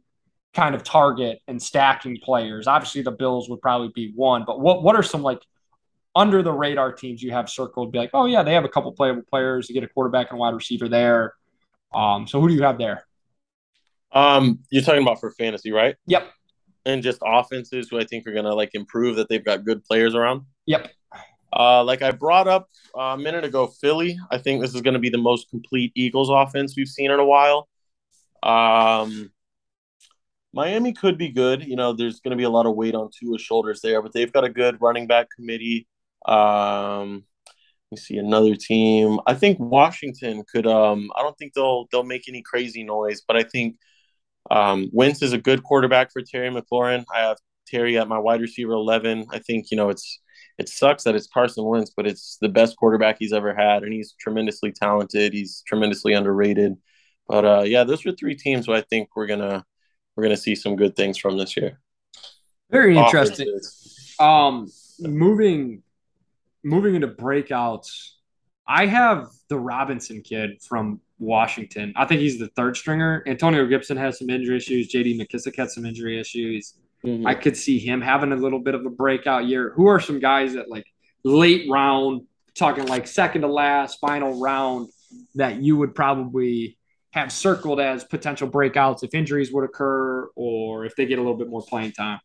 [SPEAKER 1] kind of target and stacking players? Obviously, the Bills would probably be one, but what what are some like under the radar teams you have circled be like, oh yeah, they have a couple playable players to get a quarterback and wide receiver there. Um, so who do you have there?
[SPEAKER 2] Um, you're talking about for fantasy, right?
[SPEAKER 1] Yep.
[SPEAKER 2] And just offenses who I think are gonna like improve that they've got good players around.
[SPEAKER 1] Yep.
[SPEAKER 2] Uh, like I brought up a minute ago, Philly. I think this is going to be the most complete Eagles offense we've seen in a while. Um, Miami could be good. You know, there's going to be a lot of weight on Tua's shoulders there, but they've got a good running back committee. Um, let me see another team. I think Washington could. Um, I don't think they'll they'll make any crazy noise, but I think um, Wentz is a good quarterback for Terry McLaurin. I have Terry at my wide receiver eleven. I think you know it's it sucks that it's Carson Wentz, but it's the best quarterback he's ever had, and he's tremendously talented. He's tremendously underrated. But uh, yeah, those are three teams who I think we're gonna we're gonna see some good things from this year.
[SPEAKER 1] Very interesting. Um, moving moving into breakouts, I have the Robinson kid from Washington. I think he's the third stringer. Antonio Gibson has some injury issues. JD McKissic had some injury issues. Mm-hmm. I could see him having a little bit of a breakout year. Who are some guys that like late round, talking like second to last, final round, that you would probably have circled as potential breakouts if injuries would occur or if they get a little bit more playing time?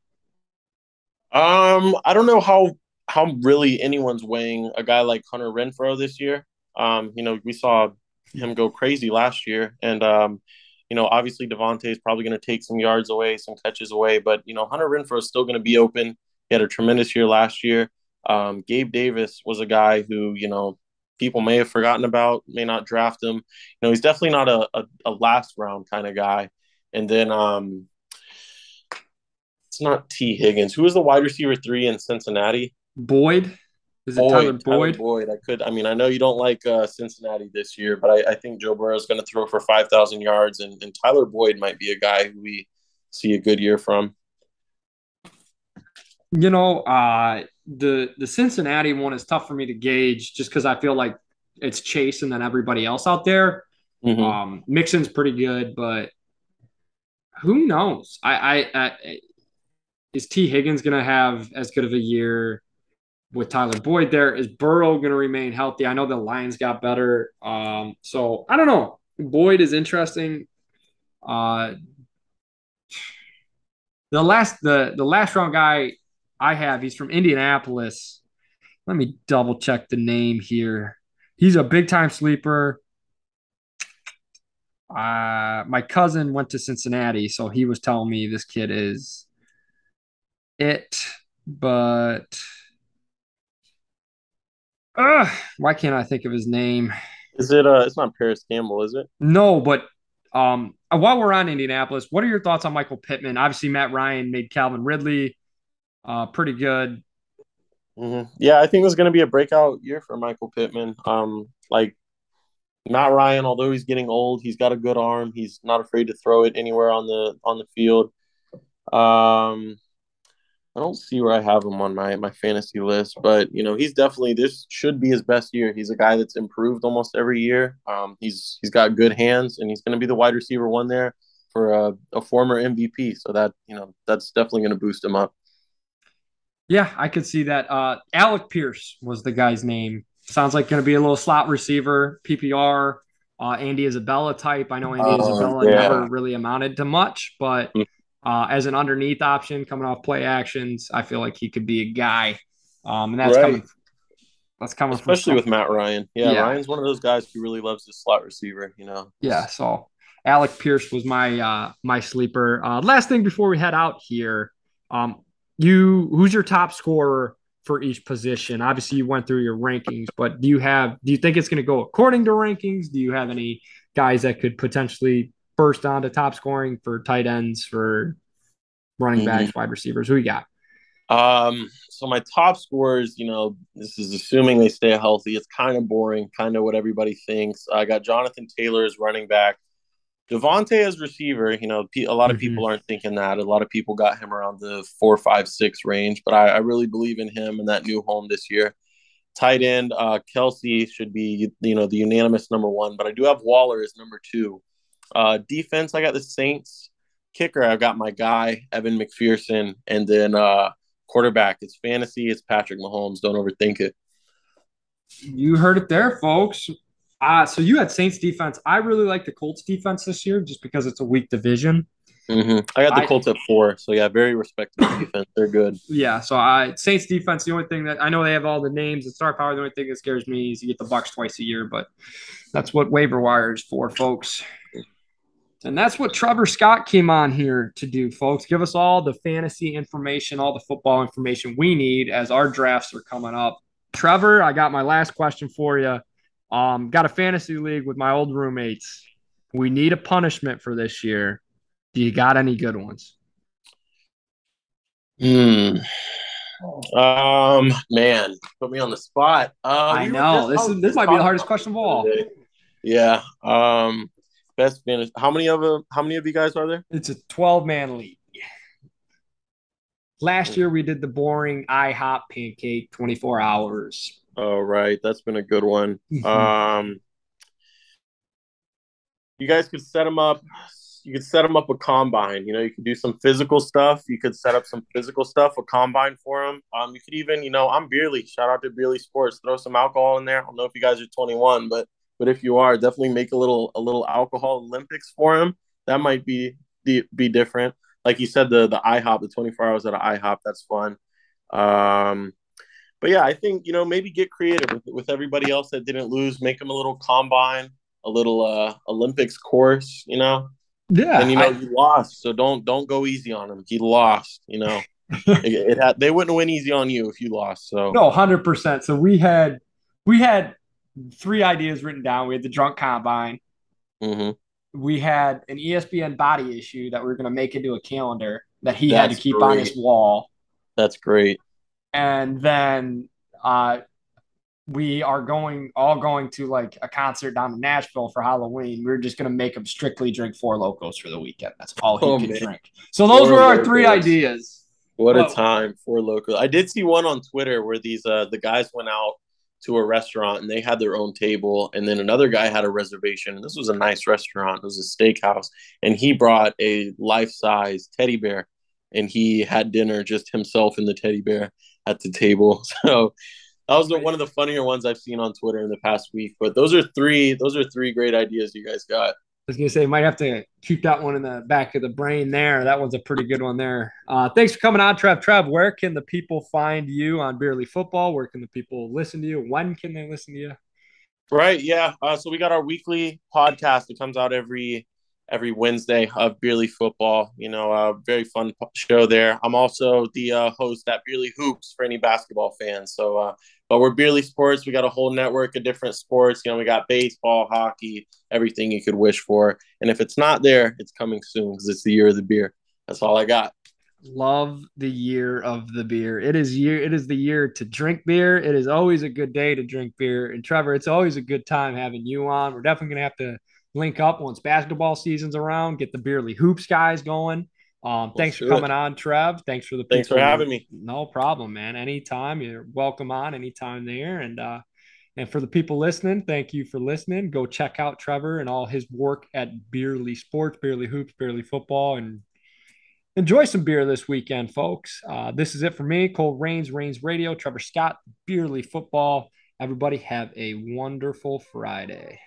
[SPEAKER 2] Um, I don't know how how really anyone's weighing a guy like Hunter Renfrow this year. Um, you know, we saw him go crazy last year, and um, you know, obviously Davante is probably going to take some yards away, some catches away, but you know, Hunter Renfrow is still going to be open. He had a tremendous year last year. Um, Gabe Davis was a guy who, you know, people may have forgotten about, may not draft him. You know, he's definitely not a, a, a last round kind of guy. And then um it's not Tee Higgins. Who was the wide receiver three in Cincinnati?
[SPEAKER 1] Boyd. Is it Boyd, Tyler Boyd? Tyler
[SPEAKER 2] Boyd. I could. I mean, I know you don't like uh, Cincinnati this year, but I, I think Joe Burrow is going to throw for five thousand yards, and, and Tyler Boyd might be a guy who we see a good year from.
[SPEAKER 1] You know, uh, the the Cincinnati one is tough for me to gauge just because I feel like it's Chase and then everybody else out there. Mm-hmm. Um, Mixon's pretty good, but who knows? I, I, I is Tee Higgins going to have as good of a year with Tyler Boyd there? Is Burrow going to remain healthy? I know the Lions got better. Um, so I don't know. Boyd is interesting. Uh, the last the the last round guy I have, he's from Indianapolis. Let me double check the name here. He's a big time sleeper. Uh, my cousin went to Cincinnati, so he was telling me this kid is it, but uh, why can't I think of his name?
[SPEAKER 2] Is it uh it's not Parris Campbell, is it?
[SPEAKER 1] No, but um while we're on Indianapolis, what are your thoughts on Michael Pittman? Obviously, Matt Ryan made Calvin Ridley uh pretty good.
[SPEAKER 2] Mm-hmm. Yeah, I think it was going to be a breakout year for Michael Pittman. Um, like Matt Ryan, although he's getting old, he's got a good arm. He's not afraid to throw it anywhere on the on the field. Um, I don't see where I have him on my my fantasy list, but you know he's definitely this should be his best year. He's a guy that's improved almost every year. Um, he's he's got good hands, and he's going to be the wide receiver one there for a, a former MVP. So that you know that's definitely going to boost him up.
[SPEAKER 1] Yeah, I could see that. Uh, Alec Pierce was the guy's name. Sounds like going to be a little slot receiver, PPR. Uh, Andy Isabella type. I know Andy uh, Isabella yeah. never really amounted to much, but mm. Uh, as an underneath option coming off play actions, I feel like he could be a guy. Um, and that's right. coming. That's coming,
[SPEAKER 2] especially with Matt Ryan. Yeah, yeah, Ryan's one of those guys who really loves the slot receiver. You know.
[SPEAKER 1] Yeah. So Alec Pierce was my uh, my sleeper. Uh, last thing before we head out here, um, you who's your top scorer for each position? Obviously, you went through your rankings, but do you have do you think it's going to go according to rankings? Do you have any guys that could potentially burst onto top scoring for tight ends, for running backs, mm-hmm. wide receivers? Who you got?
[SPEAKER 2] Um, so my top scores, you know, this is assuming they stay healthy. It's kind of boring, kind of what everybody thinks. I got Jonathan Taylor as running back. Davante as receiver, you know, a lot of mm-hmm. people aren't thinking that. A lot of people got him around the four, five, six range, but I, I really believe in him and that new home this year. Tight end, uh, Kelce should be, you know, the unanimous number one, but I do have Waller as number two. Uh, defense, I got the Saints. Kicker, I've got my guy, Evan McPherson. And then uh, quarterback, it's fantasy, it's Patrick Mahomes. Don't overthink it.
[SPEAKER 1] You heard it there, folks. Uh, so you had Saints defense. I really like the Colts defense this year just because it's a weak division.
[SPEAKER 2] Mm-hmm. I got the Colts I, at four, so yeah, very respectable defense. They're good.
[SPEAKER 1] Yeah, so I Saints defense. The only thing that I know they have all the names and star power. The only thing that scares me is you get the Bucs twice a year, but that's what waiver wire is for, folks. And that's what Trevor Scott came on here to do, folks. Give us all the fantasy information, all the football information we need as our drafts are coming up. Trevor, I got my last question for you. Um, got a fantasy league with my old roommates. We need a punishment for this year. Do you got any good ones?
[SPEAKER 2] Hmm. Um, man, put me on the spot.
[SPEAKER 1] Uh, I know this is this might be the hardest question of all.
[SPEAKER 2] Yeah. Um, best finish. How many of them? How many of you guys are there?
[SPEAKER 1] It's a twelve man league. Last year we did the boring IHOP pancake, twenty four hours.
[SPEAKER 2] Oh right, that's been a good one. Mm-hmm. um, you guys could set them up. You could set them up a combine. You know, you could do some physical stuff. You could set up some physical stuff, a combine for them. Um, you could even, you know, I'm Beerly. Shout out to Beerly Sports. Throw some alcohol in there. I don't know if you guys are 21, but but if you are, definitely make a little a little alcohol Olympics for him. That might be be, different. Like you said, the the IHOP, the 24 hours at IHOP, that's fun. Um, but yeah, I think you know maybe get creative with, with everybody else that didn't lose. Make them a little combine, a little uh, Olympics course. You know.
[SPEAKER 1] Yeah.
[SPEAKER 2] And you know I... he lost, so don't don't go easy on him. He lost. You know. it, it had they wouldn't win easy on you if you lost. So
[SPEAKER 1] no, hundred percent. So we had we had three ideas written down. We had the drunk combine.
[SPEAKER 2] Mm-hmm.
[SPEAKER 1] We had an ESPN body issue that we are going to make into a calendar that he
[SPEAKER 2] That's
[SPEAKER 1] had to keep
[SPEAKER 2] great.
[SPEAKER 1] on his wall.
[SPEAKER 2] That's great.
[SPEAKER 1] And then uh, we are going all going to like a concert down in Nashville for Halloween. We are just going to make him strictly drink Four Lokos for the weekend. That's all he
[SPEAKER 2] Oh,
[SPEAKER 1] can
[SPEAKER 2] man.
[SPEAKER 1] drink. So those
[SPEAKER 2] Four
[SPEAKER 1] were our three ideas.
[SPEAKER 2] What
[SPEAKER 1] Whoa.
[SPEAKER 2] a time for local. I did see one on Twitter where these uh the guys went out to a restaurant and they had their own table and then another guy had a reservation. And This was a nice restaurant. It was a steakhouse and he brought a life-size teddy bear and he had dinner just himself and the teddy bear at the table. So that was the, one of the funnier ones I've seen on Twitter in the past week. But those are three those are three great ideas you guys got.
[SPEAKER 1] I was gonna say might have to keep that one in the back of the brain there. That one's a pretty good one there. Uh, thanks for coming on, Trev. Trev, where can the people find you on Beerly Football? Where can the people listen to you? When can they listen to you?
[SPEAKER 2] Right. Yeah. Uh, so we got our weekly podcast. It comes out every every Wednesday of Beerly Football. You know, a very fun show there. I'm also the uh, host at Beerly Hoops for any basketball fans. So, uh, but we're Beerly Sports. We got a whole network of different sports. You know, we got baseball, hockey, everything you could wish for. And if it's not there, it's coming soon because it's the year of the beer. That's all I got.
[SPEAKER 1] Love the year of the beer. It is year. It is the year to drink beer. It is always a good day to drink beer. And Trevor, it's always a good time having you on. We're definitely gonna have to link up once basketball season's around. Get the Beerly Hoops guys going. Um, thanks for
[SPEAKER 2] do it.
[SPEAKER 1] coming on, Trev. Thanks for the
[SPEAKER 2] Thanks for having me.
[SPEAKER 1] No problem, man. Anytime you're welcome on. Anytime there, and uh, and for the people listening, thank you for listening. Go check out Trevor and all his work at Beerly Sports, Beerly Hoops, Beerly Football, and enjoy some beer this weekend, folks. Uh, this is it for me, Cole Raines, Raines Radio, Trevor Scott, Beerly Football. Everybody have a wonderful Friday.